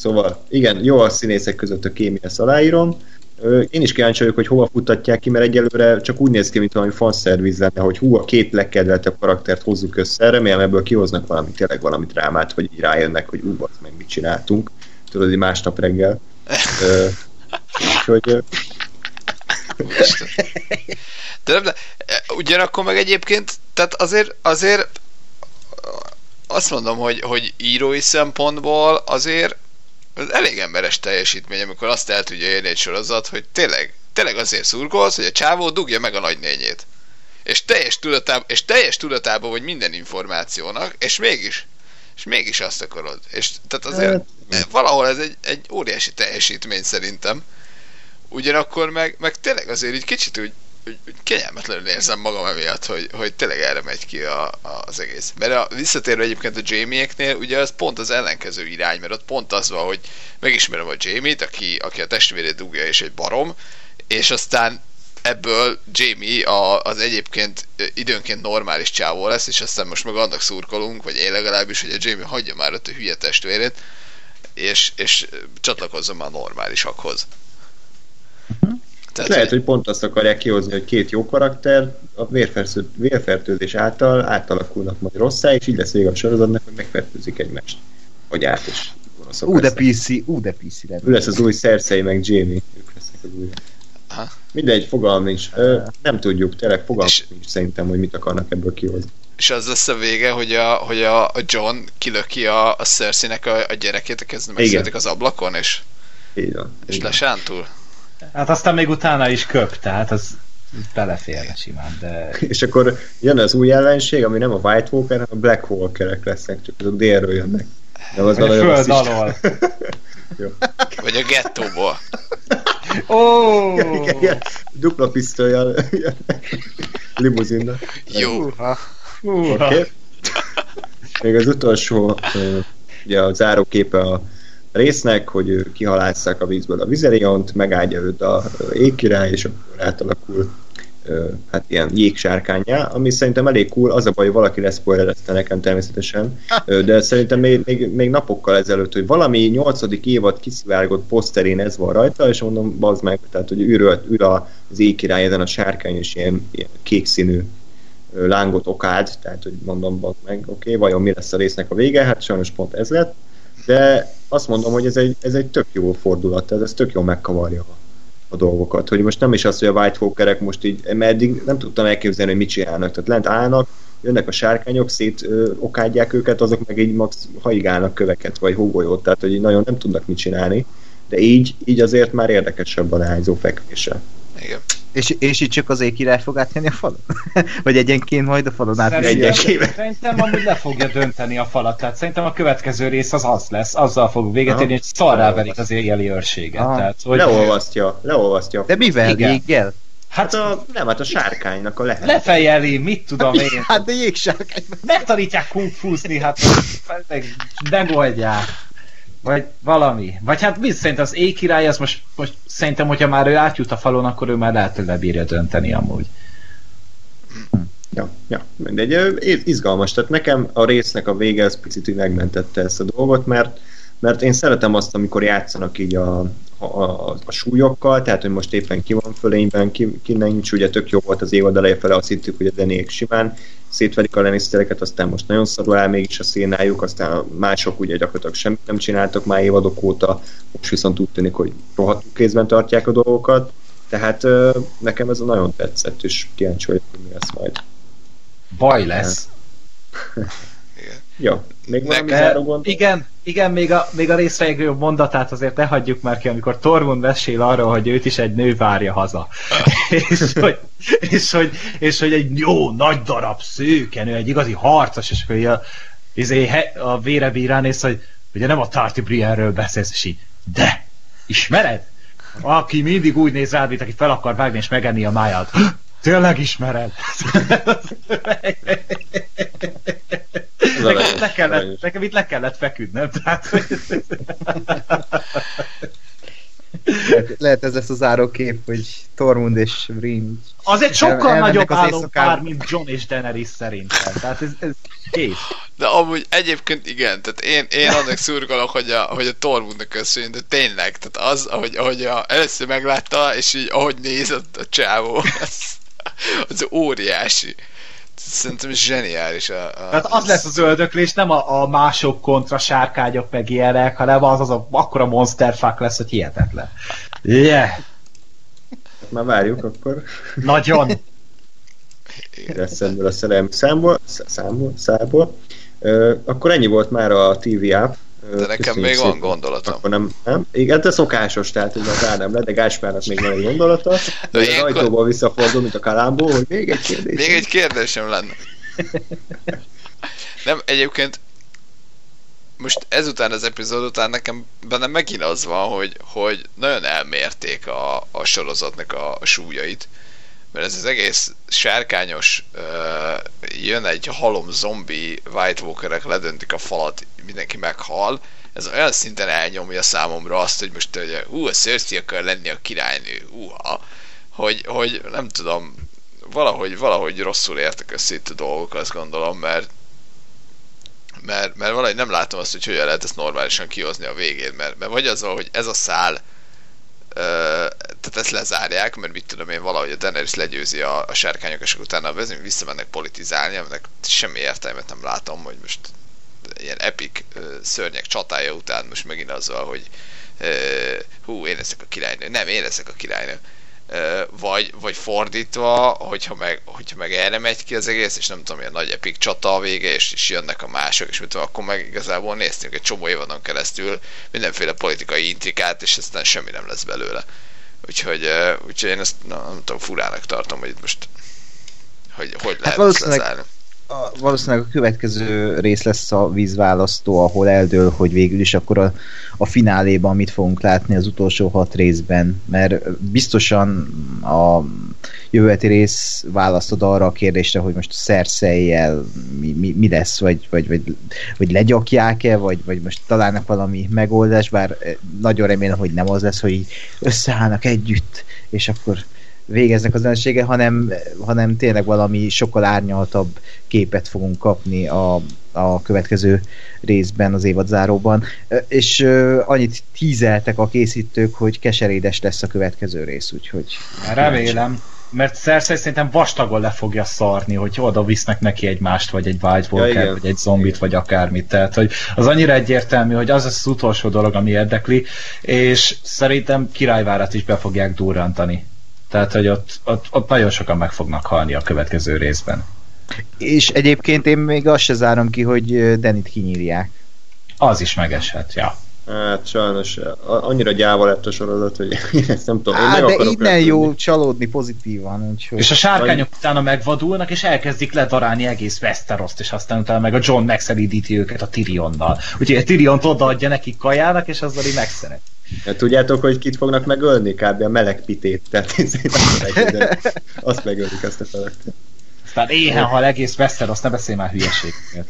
Szóval, igen, jó a színészek között a kémia, ezt aláírom. Én is kíváncsi vagyok, hogy hova futtatják ki, mert egyelőre csak úgy néz ki, mint valami fanszerviz lenne, hogy hú, a két legkedveltebb karaktert hozzuk össze, remélem ebből kihoznak valami, tényleg valami drámát, hogy így rájönnek, hogy ú, az meg mit csináltunk. Tudod, hogy másnap reggel. Úgyhogy... De nem, de ugyanakkor meg egyébként, tehát azért, azért azt mondom, hogy, hogy írói szempontból azért az elég emberes teljesítmény, amikor azt el tudja érni egy sorozat, hogy tényleg, tényleg azért szurkolsz, hogy a csávó dugja meg a nagynényét. És teljes tudatában, és teljes tudatában vagy minden információnak, és mégis, és mégis azt akarod. És tehát azért hát, valahol ez egy, egy óriási teljesítmény szerintem. Ugyanakkor meg, meg tényleg azért egy kicsit úgy, úgy, kényelmetlenül érzem magam emiatt, hogy, hogy tényleg erre megy ki a, a, az egész. Mert a, visszatérve egyébként a Jamie-eknél, ugye az pont az ellenkező irány, mert ott pont az van, hogy megismerem a Jamie-t, aki, aki a testvérét dugja és egy barom, és aztán ebből Jamie a, az egyébként időnként normális csávó lesz, és aztán most meg annak szurkolunk, vagy én legalábbis, hogy a Jamie hagyja már ott a hülye testvérét, és, és csatlakozzon már normálisakhoz. Uh-huh. Tehát, lehet, hogy pont azt akarják kihozni, hogy két jó karakter a vérfertő, vérfertőzés által átalakulnak majd rosszá, és így lesz vége a sorozatnak, hogy megfertőzik egymást. Vagy át is. Ú, de PC, ú, de PC Ő lesz az új Cersei, meg Jamie. Ők lesznek az új. Aha. Mindegy, fogalm nincs. Ö, nem tudjuk, tényleg fogalm nincs szerintem, hogy mit akarnak ebből kihozni. És az lesz a vége, hogy a, hogy a, a John kilöki a, a Cersei-nek a, a gyerekét, kezdve megszületik az ablakon, és, Így van. és lesántul. Hát aztán még utána is köp, tehát az beleférne simán, de... És akkor jön az új ellenség, ami nem a White Walker, hanem a Black Walkerek lesznek, csak azok délről jönnek. De az Vagy a föld alól. Jó. Vagy a gettóból. Ó! Igen, igen, dupla pisztolyjal jönnek. limuzinnal. Jó. Oké. Húha. Okay. Még az utolsó, ugye a záróképe a résznek, hogy ő kihalásszák a vízből a vizeriont, megáldja őt a égkirály, és akkor átalakul hát ilyen jégsárkányá, ami szerintem elég cool, az a baj, hogy valaki leszpoilerezte nekem természetesen, Ö, de szerintem még, még, még napokkal ezelőtt, hogy valami nyolcadik évad kiszivárgott poszterén ez van rajta, és mondom, bazd meg, tehát hogy ül, ül az égkirály ezen a sárkány, és ilyen, ilyen kék színű lángot okád, tehát hogy mondom, bazd meg, oké, okay, vajon mi lesz a résznek a vége, hát sajnos pont ez lett, de azt mondom, hogy ez egy, ez egy tök jó fordulat, tehát ez tök jó megkavarja a, dolgokat, hogy most nem is az, hogy a White Walkerek most így, mert eddig nem tudtam elképzelni, hogy mit csinálnak, tehát lent állnak, jönnek a sárkányok, szét ö, okádják őket, azok meg így max haigálnak köveket, vagy hógolyót, tehát hogy így nagyon nem tudnak mit csinálni, de így, így azért már érdekesebb a leányzó fekvése. Igen. És, és itt csak az éjkirály fog átjönni a falon? Vagy egyenként majd a falon? Szerintem, egyesével. szerintem amúgy le fogja dönteni a falat, tehát szerintem a következő rész az az lesz, azzal fog véget érni, hogy szarrá verik az éjjeli őrséget. Aha. Tehát, hogy Leolvasztja, leolvasztja. De mivel? Igen. Jéggel? Hát a, nem, hát a sárkánynak a lehet. lefejeli, mit tudom én. Hát de jégsárkány. Megtanítják kungfúzni, hát meg megoldják. Vagy valami. Vagy hát mi szerint az éjkirály, az most, most szerintem, hogyha már ő átjut a falon, akkor ő már lehet, hogy lebírja dönteni amúgy. Ja, ja, mindegy, izgalmas. Tehát nekem a résznek a vége az picit megmentette ezt a dolgot, mert, mert én szeretem azt, amikor játszanak így a, a, a, a súlyokkal, tehát hogy most éppen ki van fölényben, ki, ki nincs, ugye tök jó volt az évad eleje fele, azt hittük, hogy a zenék simán szétverik a Lannistereket, aztán most nagyon szarul áll mégis a szénájuk, aztán a mások ugye gyakorlatilag semmit nem csináltak már évadok óta, most viszont úgy tűnik, hogy rohadtul kézben tartják a dolgokat, tehát ö, nekem ez nagyon tetszett, és kíváncsi vagyok, hogy mi lesz majd. Baj lesz. Igen. Ja, még valami záró gondol? igen, igen, még a, még a rész legjobb mondatát azért ne hagyjuk már ki, amikor Tormund mesél arról, hogy őt is egy nő várja haza. és, hogy, és, hogy, és hogy egy jó, nagy darab szőkenő, egy igazi harcos, és akkor a, izé, a vérebi ránéz, hogy ugye nem a Tarty Brienről beszélsz, és így, de, ismered? Aki mindig úgy néz rád, mint aki fel akar vágni és megenni a máját. Tényleg ismered? Nekem, le kellett, nekem itt le kellett feküdnöm, tehát hogy... Lehet, lehet ez lesz a zárókép, hogy Tormund és Brin. Az egy sokkal elmennek nagyobb az álompár, mint John és Daenerys szerintem. Tehát ez, ez kész. De amúgy egyébként igen, tehát én, én annak szurkolok, hogy a, hogy a Tormundnak köszönjön, de tényleg, tehát az, ahogy, ahogy a, először meglátta, és így ahogy nézett a csávó, az, az óriási. Szerintem zseniális. A, a, Tehát az lesz az öldöklés, nem a, a mások kontra sárkányok meg ilyenek, hanem az az a akkora monsterfuck lesz, hogy hihetetlen. Yeah, Már várjuk akkor. nagyon. lesz ebből a szerelmi számból, sz- számból, szából. Ö, akkor ennyi volt már a TV app. De nekem még van szépen. gondolatom. Akkor nem, nem? Igen, ez szokásos, tehát hogy az Ádám le, de Gáspárnak még van egy gondolata. De De az ilyenkor- ajtóból visszafordul, mint a kalámbó, hogy még egy kérdés. Még egy kérdésem lenne. Nem, egyébként most ezután az epizód után nekem bennem megint az van, hogy, hogy nagyon elmérték a, a sorozatnak a súlyait. Mert ez az egész sárkányos, uh, jön egy halom zombi, White Walkerek ledöntik a falat, mindenki meghal. Ez olyan szinten elnyomja számomra azt, hogy most hogy, ú, a Cersei akar lenni a királynő, uha, hogy, hogy nem tudom, valahogy, valahogy rosszul értek össze itt a dolgok, azt gondolom, mert mert, mert valahogy nem látom azt, hogy hogyan lehet ezt normálisan kihozni a végén, mert, mert vagy az van, hogy ez a szál tehát ezt lezárják, mert mit tudom én, valahogy a Daenerys legyőzi a, a sárkányok, és utána vezünk, visszamennek politizálni, aminek semmi értelmet nem látom, hogy most ilyen epic ö, szörnyek csatája után most megint az van, hogy hú, én leszek a királynő. Nem, én leszek a királynő. Vagy, vagy fordítva, hogyha meg, hogyha meg erre megy ki az egész, és nem tudom, ilyen nagy epik csata a vége, és, és jönnek a mások, és mit tudom, akkor meg igazából néztünk egy csomó évadon keresztül mindenféle politikai intrikát, és aztán semmi nem lesz belőle. Úgyhogy, úgyhogy én ezt nem, nem tudom, furának tartom, hogy itt most hogy, hogy hát lehet hát valószínűleg, lezárni a, valószínűleg a következő rész lesz a vízválasztó, ahol eldől, hogy végül is akkor a, a fináléban mit fogunk látni az utolsó hat részben, mert biztosan a jövő rész választod arra a kérdésre, hogy most a szerszejjel mi, mi, mi lesz, vagy, vagy, vagy, vagy legyakják-e, vagy, vagy most találnak valami megoldás, bár nagyon remélem, hogy nem az lesz, hogy összeállnak együtt, és akkor végeznek az ellensége, hanem, hanem tényleg valami sokkal árnyaltabb képet fogunk kapni a, a következő részben, az évadzáróban. És uh, annyit tízeltek a készítők, hogy keserédes lesz a következő rész, úgyhogy... Remélem, mert Cersei szerintem vastagon le fogja szarni, hogy oda visznek neki egy mást, vagy egy White Walker, ja, vagy egy zombit, igen. vagy akármit. Tehát, hogy az annyira egyértelmű, hogy az az utolsó dolog, ami érdekli, és szerintem királyvárat is be fogják durrantani. Tehát, hogy ott, ott, ott nagyon sokan meg fognak halni a következő részben. És egyébként én még azt se zárom ki, hogy Denit kinyírják. Az is megeshet, ja. Hát sajnos annyira gyáva lett a sorozat, hogy ezt nem tudom. Á, de innen repülni. jó csalódni pozitívan. Úgyhogy... És a sárkányok Vagy... utána megvadulnak, és elkezdik ledarálni egész Westeroszt, és aztán utána meg a John megszelídíti őket a Tyrionnal. Úgyhogy a Tyriont odaadja nekik kajának, és azzal így megszeret. Ja, tudjátok, hogy kit fognak megölni? Kb. a meleg pitét. Tehát azt megölik ezt a felett. Aztán éhen hal egész Wester, azt ne beszélj már hülyeségeket.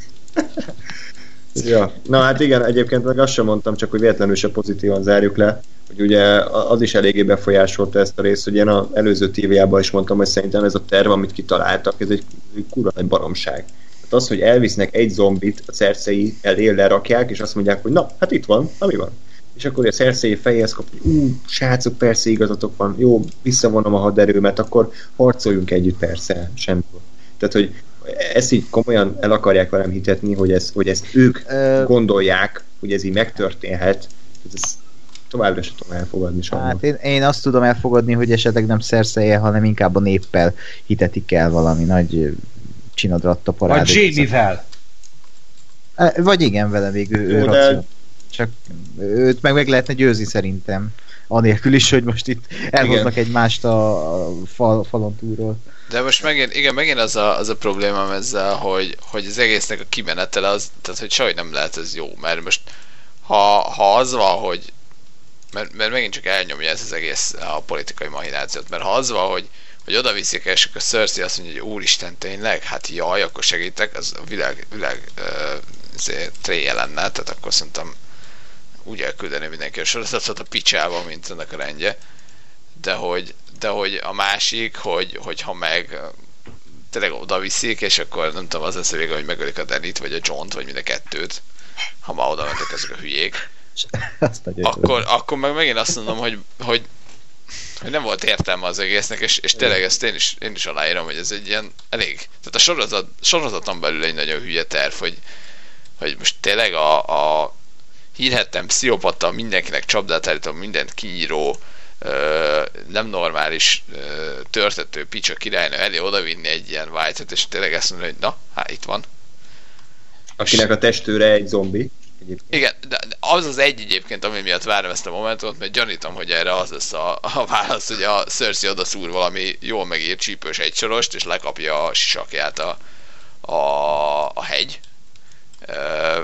ja, na hát igen, egyébként meg azt sem mondtam, csak hogy véletlenül se pozitívan zárjuk le, hogy ugye az is eléggé befolyásolta ezt a részt, hogy én az előző TV-jában is mondtam, hogy szerintem ez a terv, amit kitaláltak, ez egy, kurva egy baromság. Tehát az, hogy elvisznek egy zombit a cercei elé lerakják, és azt mondják, hogy na, hát itt van, ami van és akkor a Cersei fejhez kap, hogy ú, srácok, persze igazatok van, jó, visszavonom a haderőmet, akkor harcoljunk együtt, persze, semmi. Tehát, hogy ezt így komolyan el akarják velem hitetni, hogy, ez, hogy ezt ők uh, gondolják, hogy ez így megtörténhet, ez továbbra sem tudom elfogadni sajnos. Hát én, én azt tudom elfogadni, hogy esetleg nem szerszelje, hanem inkább a néppel hitetik el valami nagy csinadratta parádét. Vagy Jamie-vel. Vagy igen, vele még ő, ő de csak őt meg meg lehetne győzni szerintem. Anélkül is, hogy most itt elhoznak igen. egymást a, fal, falon túlról. De most megint, igen, megint az a, az a problémám ezzel, hogy, hogy az egésznek a kimenetele az, tehát hogy sajnos nem lehet ez jó, mert most ha, ha az van, hogy mert, mert megint csak elnyomja ez az egész a politikai mahinációt, mert ha az van, hogy, hogy oda viszik, és akkor Cersei azt mondja, hogy úristen, tényleg, hát jaj, akkor segítek, az a világ, világ uh, tréje lenne, tehát akkor szerintem úgy elküldeni mindenki a sorozatot a picsába, mint ennek a rendje. De hogy, de hogy a másik, hogy, hogyha meg tényleg oda viszik, és akkor nem tudom, az lesz a vége, hogy megölik a Denit, vagy a John-t, vagy mind a kettőt, ha már oda mentek ezek a hülyék. akkor, akkor meg megint azt mondom, hogy, hogy, hogy nem volt értelme az egésznek, és, és tényleg ezt én is, én is aláírom, hogy ez egy ilyen elég, tehát a sorozat, sorozaton belül egy nagyon hülye terv, hogy, hogy most tényleg a, a hírhettem pszichopata, mindenkinek csapdát állítom, mindent kinyíró, nem normális törtető picsa királynő elé odavinni egy ilyen white és tényleg ezt mondani, hogy na, hát itt van. Akinek a testőre egy zombi. Egyébként. Igen, de az az egy egyébként, ami miatt várom ezt a momentumot, mert gyanítom, hogy erre az lesz a, a válasz, hogy a Cersei oda szúr valami jól megírt csípős egysorost, és lekapja a sisakját a, a, a hegy. E,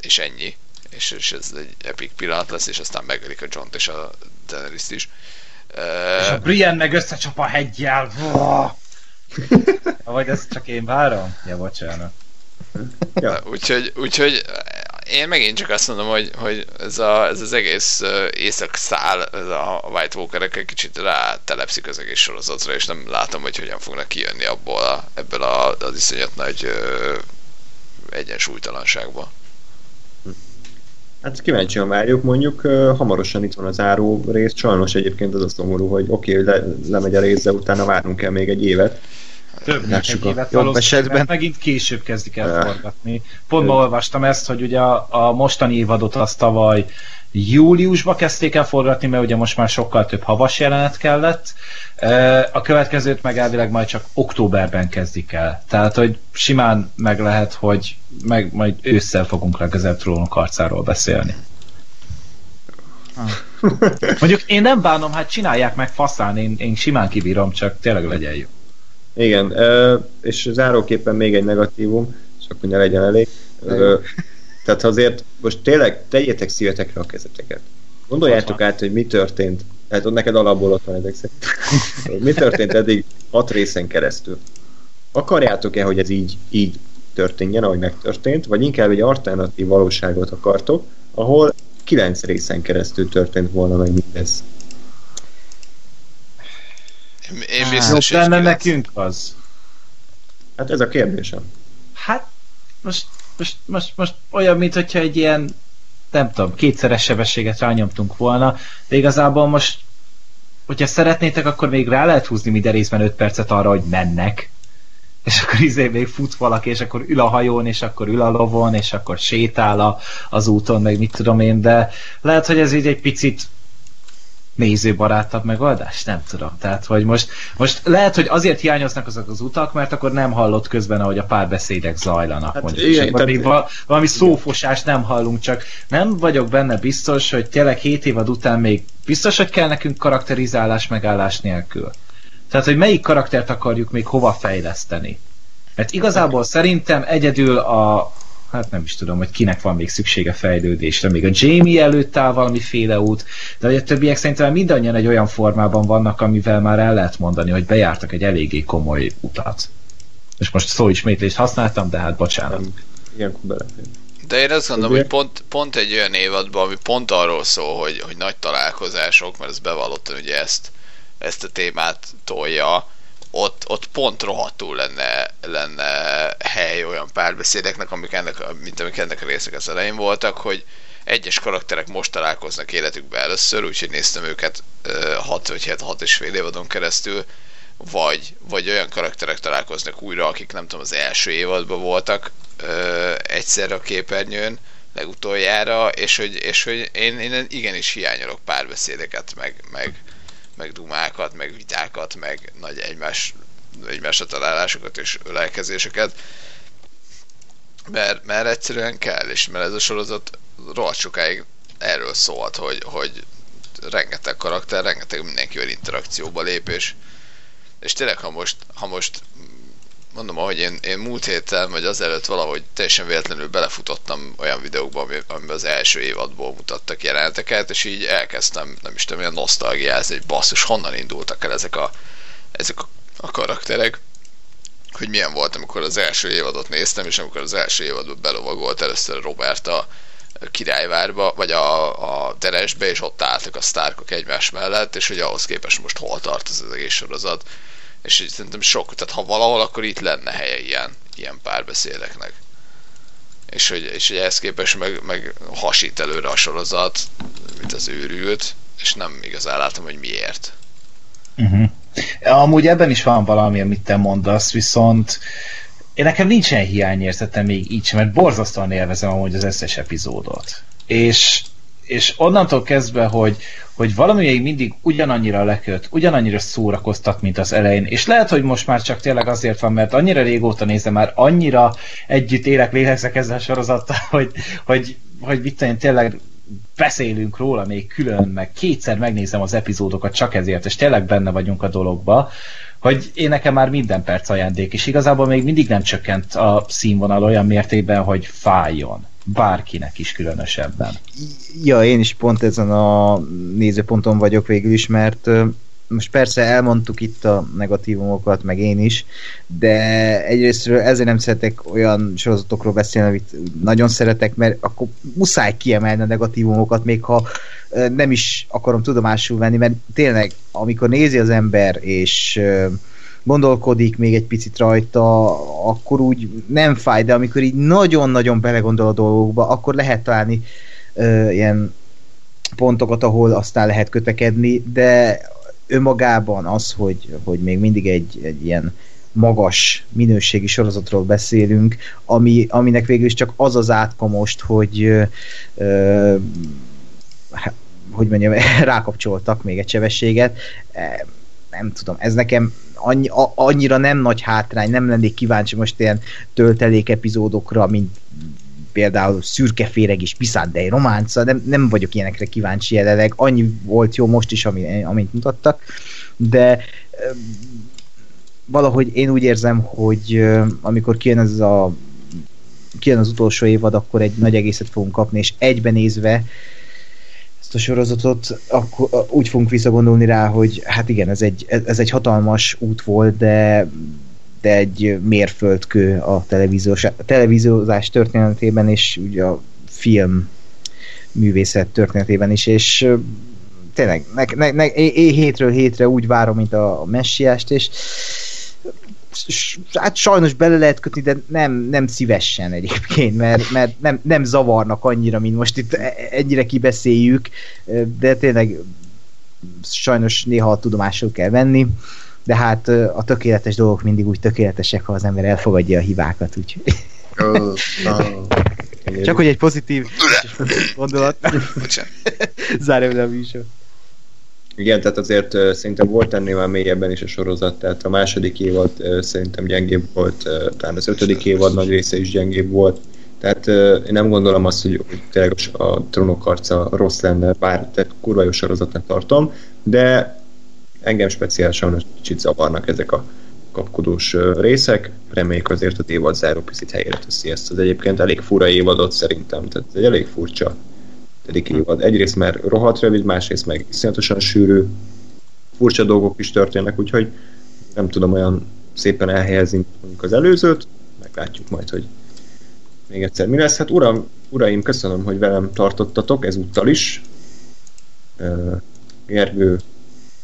és ennyi és, és ez egy epic pillanat lesz, és aztán megölik a john és a daenerys is. És a Brienne meg összecsap a hegyjel. Vagy ezt csak én várom? Ja, bocsánat. Ja. Úgyhogy, úgyhogy én megint csak azt mondom, hogy, hogy ez, a, ez az egész észak szál, ez a White walker egy kicsit rá telepszik az egész sorozatra, és nem látom, hogy hogyan fognak kijönni abból a, ebből a, az iszonyat nagy ö, egyensúlytalanságból. Hát kíváncsian várjuk, mondjuk uh, hamarosan itt van az áró rész, sajnos egyébként az a szomorú, hogy oké, okay, le, lemegy a rész, de utána várnunk kell még egy évet. Több mint egy évet jobb esetben. megint később kezdik el forgatni. Pont ma olvastam ezt, hogy ugye a, a mostani évadot azt tavaly júliusba kezdték el forgatni, mert ugye most már sokkal több havas jelenet kellett. A következőt meg elvileg majd csak októberben kezdik el. Tehát, hogy simán meg lehet, hogy meg majd ősszel fogunk legközelebb trónok arcáról beszélni. Mondjuk én nem bánom, hát csinálják meg faszán, én, én simán kibírom, csak tényleg legyen jó. Igen, és záróképpen még egy negatívum, csak hogy ne legyen elég. Tehát azért most tegyétek tegyétek szívetekre a kezeteket. Gondoljátok át, hogy mi történt. Hát ott neked alapból ott van ezek szerint. mi történt eddig hat részen keresztül? Akarjátok-e, hogy ez így, így történjen, ahogy megtörtént, vagy inkább egy alternatív valóságot akartok, ahol kilenc részen keresztül történt volna meg mindez? Én biztos, Jobb lenne nekünk az. Hát ez a kérdésem. Hát most most, most, most olyan, mint hogyha egy ilyen nem tudom, kétszeres sebességet rányomtunk volna, de igazából most hogyha szeretnétek, akkor még rá lehet húzni minden részben 5 percet arra, hogy mennek, és akkor izé még fut valaki, és akkor ül a hajón, és akkor ül a lovon, és akkor sétál a, az úton, meg mit tudom én, de lehet, hogy ez így egy picit nézőbarátabb megoldás? Nem tudom. Tehát, hogy most, most lehet, hogy azért hiányoznak azok az utak, mert akkor nem hallott közben, ahogy a párbeszédek zajlanak. Hát mondjuk, igen, tehát... még valami szófosást nem hallunk, csak nem vagyok benne biztos, hogy tényleg 7 évad után még biztos, hogy kell nekünk karakterizálás megállás nélkül. Tehát, hogy melyik karaktert akarjuk még hova fejleszteni. Mert igazából szerintem egyedül a, hát nem is tudom, hogy kinek van még szüksége fejlődésre. Még a Jamie előtt áll valamiféle út, de a többiek szerintem mindannyian egy olyan formában vannak, amivel már el lehet mondani, hogy bejártak egy eléggé komoly utat. És most szóismétlést használtam, de hát bocsánat. Ilyenkor belefér. De én azt gondolom, hogy pont, pont egy olyan évadban, ami pont arról szól, hogy, hogy nagy találkozások, mert ez bevallottan ugye ezt, ezt a témát tolja, ott, ott pont rohadtul lenne, lenne hely olyan párbeszédeknek, amik ennek, mint amik ennek a részek az elején voltak, hogy egyes karakterek most találkoznak életükbe először, úgyhogy néztem őket 6 vagy 7, 6 és fél évadon keresztül, vagy, vagy olyan karakterek találkoznak újra, akik nem tudom, az első évadban voltak ö, egyszer a képernyőn, legutoljára, és hogy, és hogy én, én igenis hiányolok párbeszédeket, meg, meg, meg dumákat, meg vitákat, meg nagy egymás, egymásra találásokat és ölelkezéseket. Mert, mert egyszerűen kell, és mert ez a sorozat rohadt sokáig erről szólt, hogy, hogy rengeteg karakter, rengeteg mindenkivel interakcióba lép, és, és tényleg, ha most, ha most mondom, ahogy én, én múlt héten, vagy azelőtt valahogy teljesen véletlenül belefutottam olyan videókba, amiben az első évadból mutattak jeleneteket, és így elkezdtem, nem is tudom, ilyen nosztalgiázni, hogy basszus, honnan indultak el ezek a, ezek a, a karakterek, hogy milyen volt, amikor az első évadot néztem, és amikor az első évadban belovagolt először Robert a királyvárba, vagy a, a teresbe, és ott álltak a sztárkok egymás mellett, és hogy ahhoz képest most hol tart az egész sorozat és szerintem sok, tehát ha valahol, akkor itt lenne helye ilyen, ilyen párbeszédeknek. És hogy, és hogy ehhez képest meg, meg hasít előre a sorozat, mint az őrült, és nem igazán látom, hogy miért. Uh-huh. Amúgy ebben is van valami, amit te mondasz, viszont én nekem nincsen hiányérzetem még így sem, mert borzasztóan élvezem amúgy az összes epizódot. És és onnantól kezdve, hogy, hogy valami még mindig ugyanannyira leköt, ugyanannyira szórakoztat, mint az elején, és lehet, hogy most már csak tényleg azért van, mert annyira régóta nézem, már annyira együtt élek, lélegzek ezzel a sorozattal, hogy, hogy, hogy mit tudom, tényleg beszélünk róla még külön, meg kétszer megnézem az epizódokat csak ezért, és tényleg benne vagyunk a dologba, hogy én nekem már minden perc ajándék, és igazából még mindig nem csökkent a színvonal olyan mértékben, hogy fájjon bárkinek is különösebben. Ja, én is pont ezen a nézőponton vagyok végül is, mert most persze elmondtuk itt a negatívumokat, meg én is, de egyrésztről ezért nem szeretek olyan sorozatokról beszélni, amit nagyon szeretek, mert akkor muszáj kiemelni a negatívumokat, még ha nem is akarom tudomásul venni, mert tényleg, amikor nézi az ember, és gondolkodik még egy picit rajta, akkor úgy nem fáj, de amikor így nagyon-nagyon belegondol a dolgokba, akkor lehet találni ö, ilyen pontokat, ahol aztán lehet kötekedni, de önmagában az, hogy, hogy még mindig egy, egy ilyen magas minőségi sorozatról beszélünk, ami, aminek végül is csak az az átka most, hogy ö, ö, hogy mondjam, rákapcsoltak még egy sebességet. E, nem tudom, ez nekem annyi, a, annyira nem nagy hátrány, nem lennék kíváncsi most ilyen töltelék epizódokra, mint például szürkeféreg és piszándei románca, nem, nem vagyok ilyenekre kíváncsi jelenleg, annyi volt jó most is, ami, amit mutattak, de valahogy én úgy érzem, hogy amikor kijön ez a kijön az utolsó évad, akkor egy nagy egészet fogunk kapni, és egyben nézve ezt a sorozatot, akkor úgy fogunk visszagondolni rá, hogy hát igen, ez egy, ez egy hatalmas út volt, de de egy mérföldkő a televíziós, a televíziózás történetében, és ugye a film művészet történetében is, és tényleg, ne, ne, ne, é, hétről hétre úgy várom, mint a, a messiást, és hát sajnos bele lehet kötni, de nem, nem szívesen egyébként, mert, mert nem, nem zavarnak annyira, mint most itt e, ennyire kibeszéljük, de tényleg sajnos néha a tudomásul kell venni, de hát a tökéletes dolgok mindig úgy tökéletesek, ha az ember elfogadja a hibákat, úgyhogy... Oh. Csak hogy egy pozitív gondolat. Zárjam le a műsor. Igen, tehát azért szerintem volt ennél már mélyebben is a sorozat, tehát a második évad szerintem gyengébb volt, talán az ötödik évad nagy része is gyengébb volt, tehát én nem gondolom azt, hogy, tényleg a trónok harca rossz lenne, bár tehát kurva jó sorozatnak tartom, de engem speciálisan kicsit zavarnak ezek a kapkodós részek. Reméljük azért a évad záró picit helyére teszi ezt az egyébként elég fura évadot szerintem, tehát egy elég furcsa évad. Egyrészt mert rohadt rövid, másrészt meg iszonyatosan sűrű, furcsa dolgok is történnek, úgyhogy nem tudom olyan szépen elhelyezni mondjuk az előzőt, meglátjuk majd, hogy még egyszer mi lesz. Hát uram, uraim, köszönöm, hogy velem tartottatok ezúttal is. Gergő,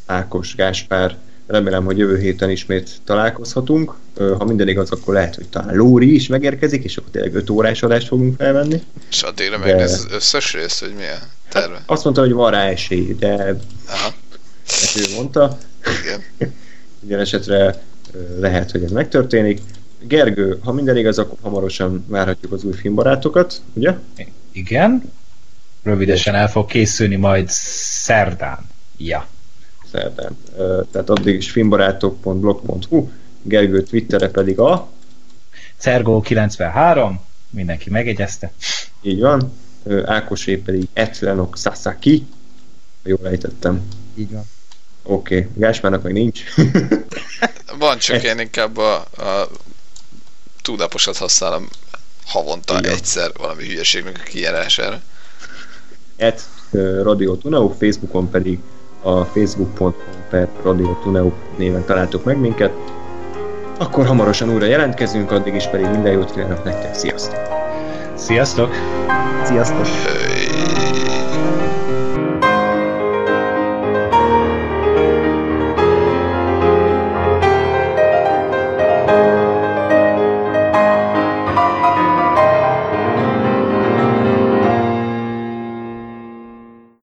Ákos, Gáspár, remélem, hogy jövő héten ismét találkozhatunk. Ha minden igaz, akkor lehet, hogy talán Lóri is megérkezik, és akkor tényleg 5 órás adást fogunk felvenni. És addigra meg ez az összes rész, hogy milyen terve? Hát azt mondta, hogy van rá esély, de Aha. ezt ő mondta. Igen. Minden esetre lehet, hogy ez megtörténik. Gergő, ha minden igaz, akkor hamarosan várhatjuk az új filmbarátokat, ugye? Igen. Rövidesen el fog készülni majd szerdán. Ja szerdán. Tehát addig is filmbarátok.blog.hu, Gergő Twittere pedig a Cergo93, mindenki megegyezte. Így van. Ákosé pedig Etlenok Sasaki, jól ejtettem. Így van. Oké, okay. Gáspárnak meg nincs. van, csak én inkább a, a túlnaposat használom havonta Igen. egyszer valami hülyeségnek a kijárására. Et Radio Tunau, Facebookon pedig a facebook.com per Radio Tuneu néven találtok meg minket. Akkor hamarosan újra jelentkezünk, addig is pedig minden jót kívánok nektek, sziasztok! Sziasztok! Sziasztok!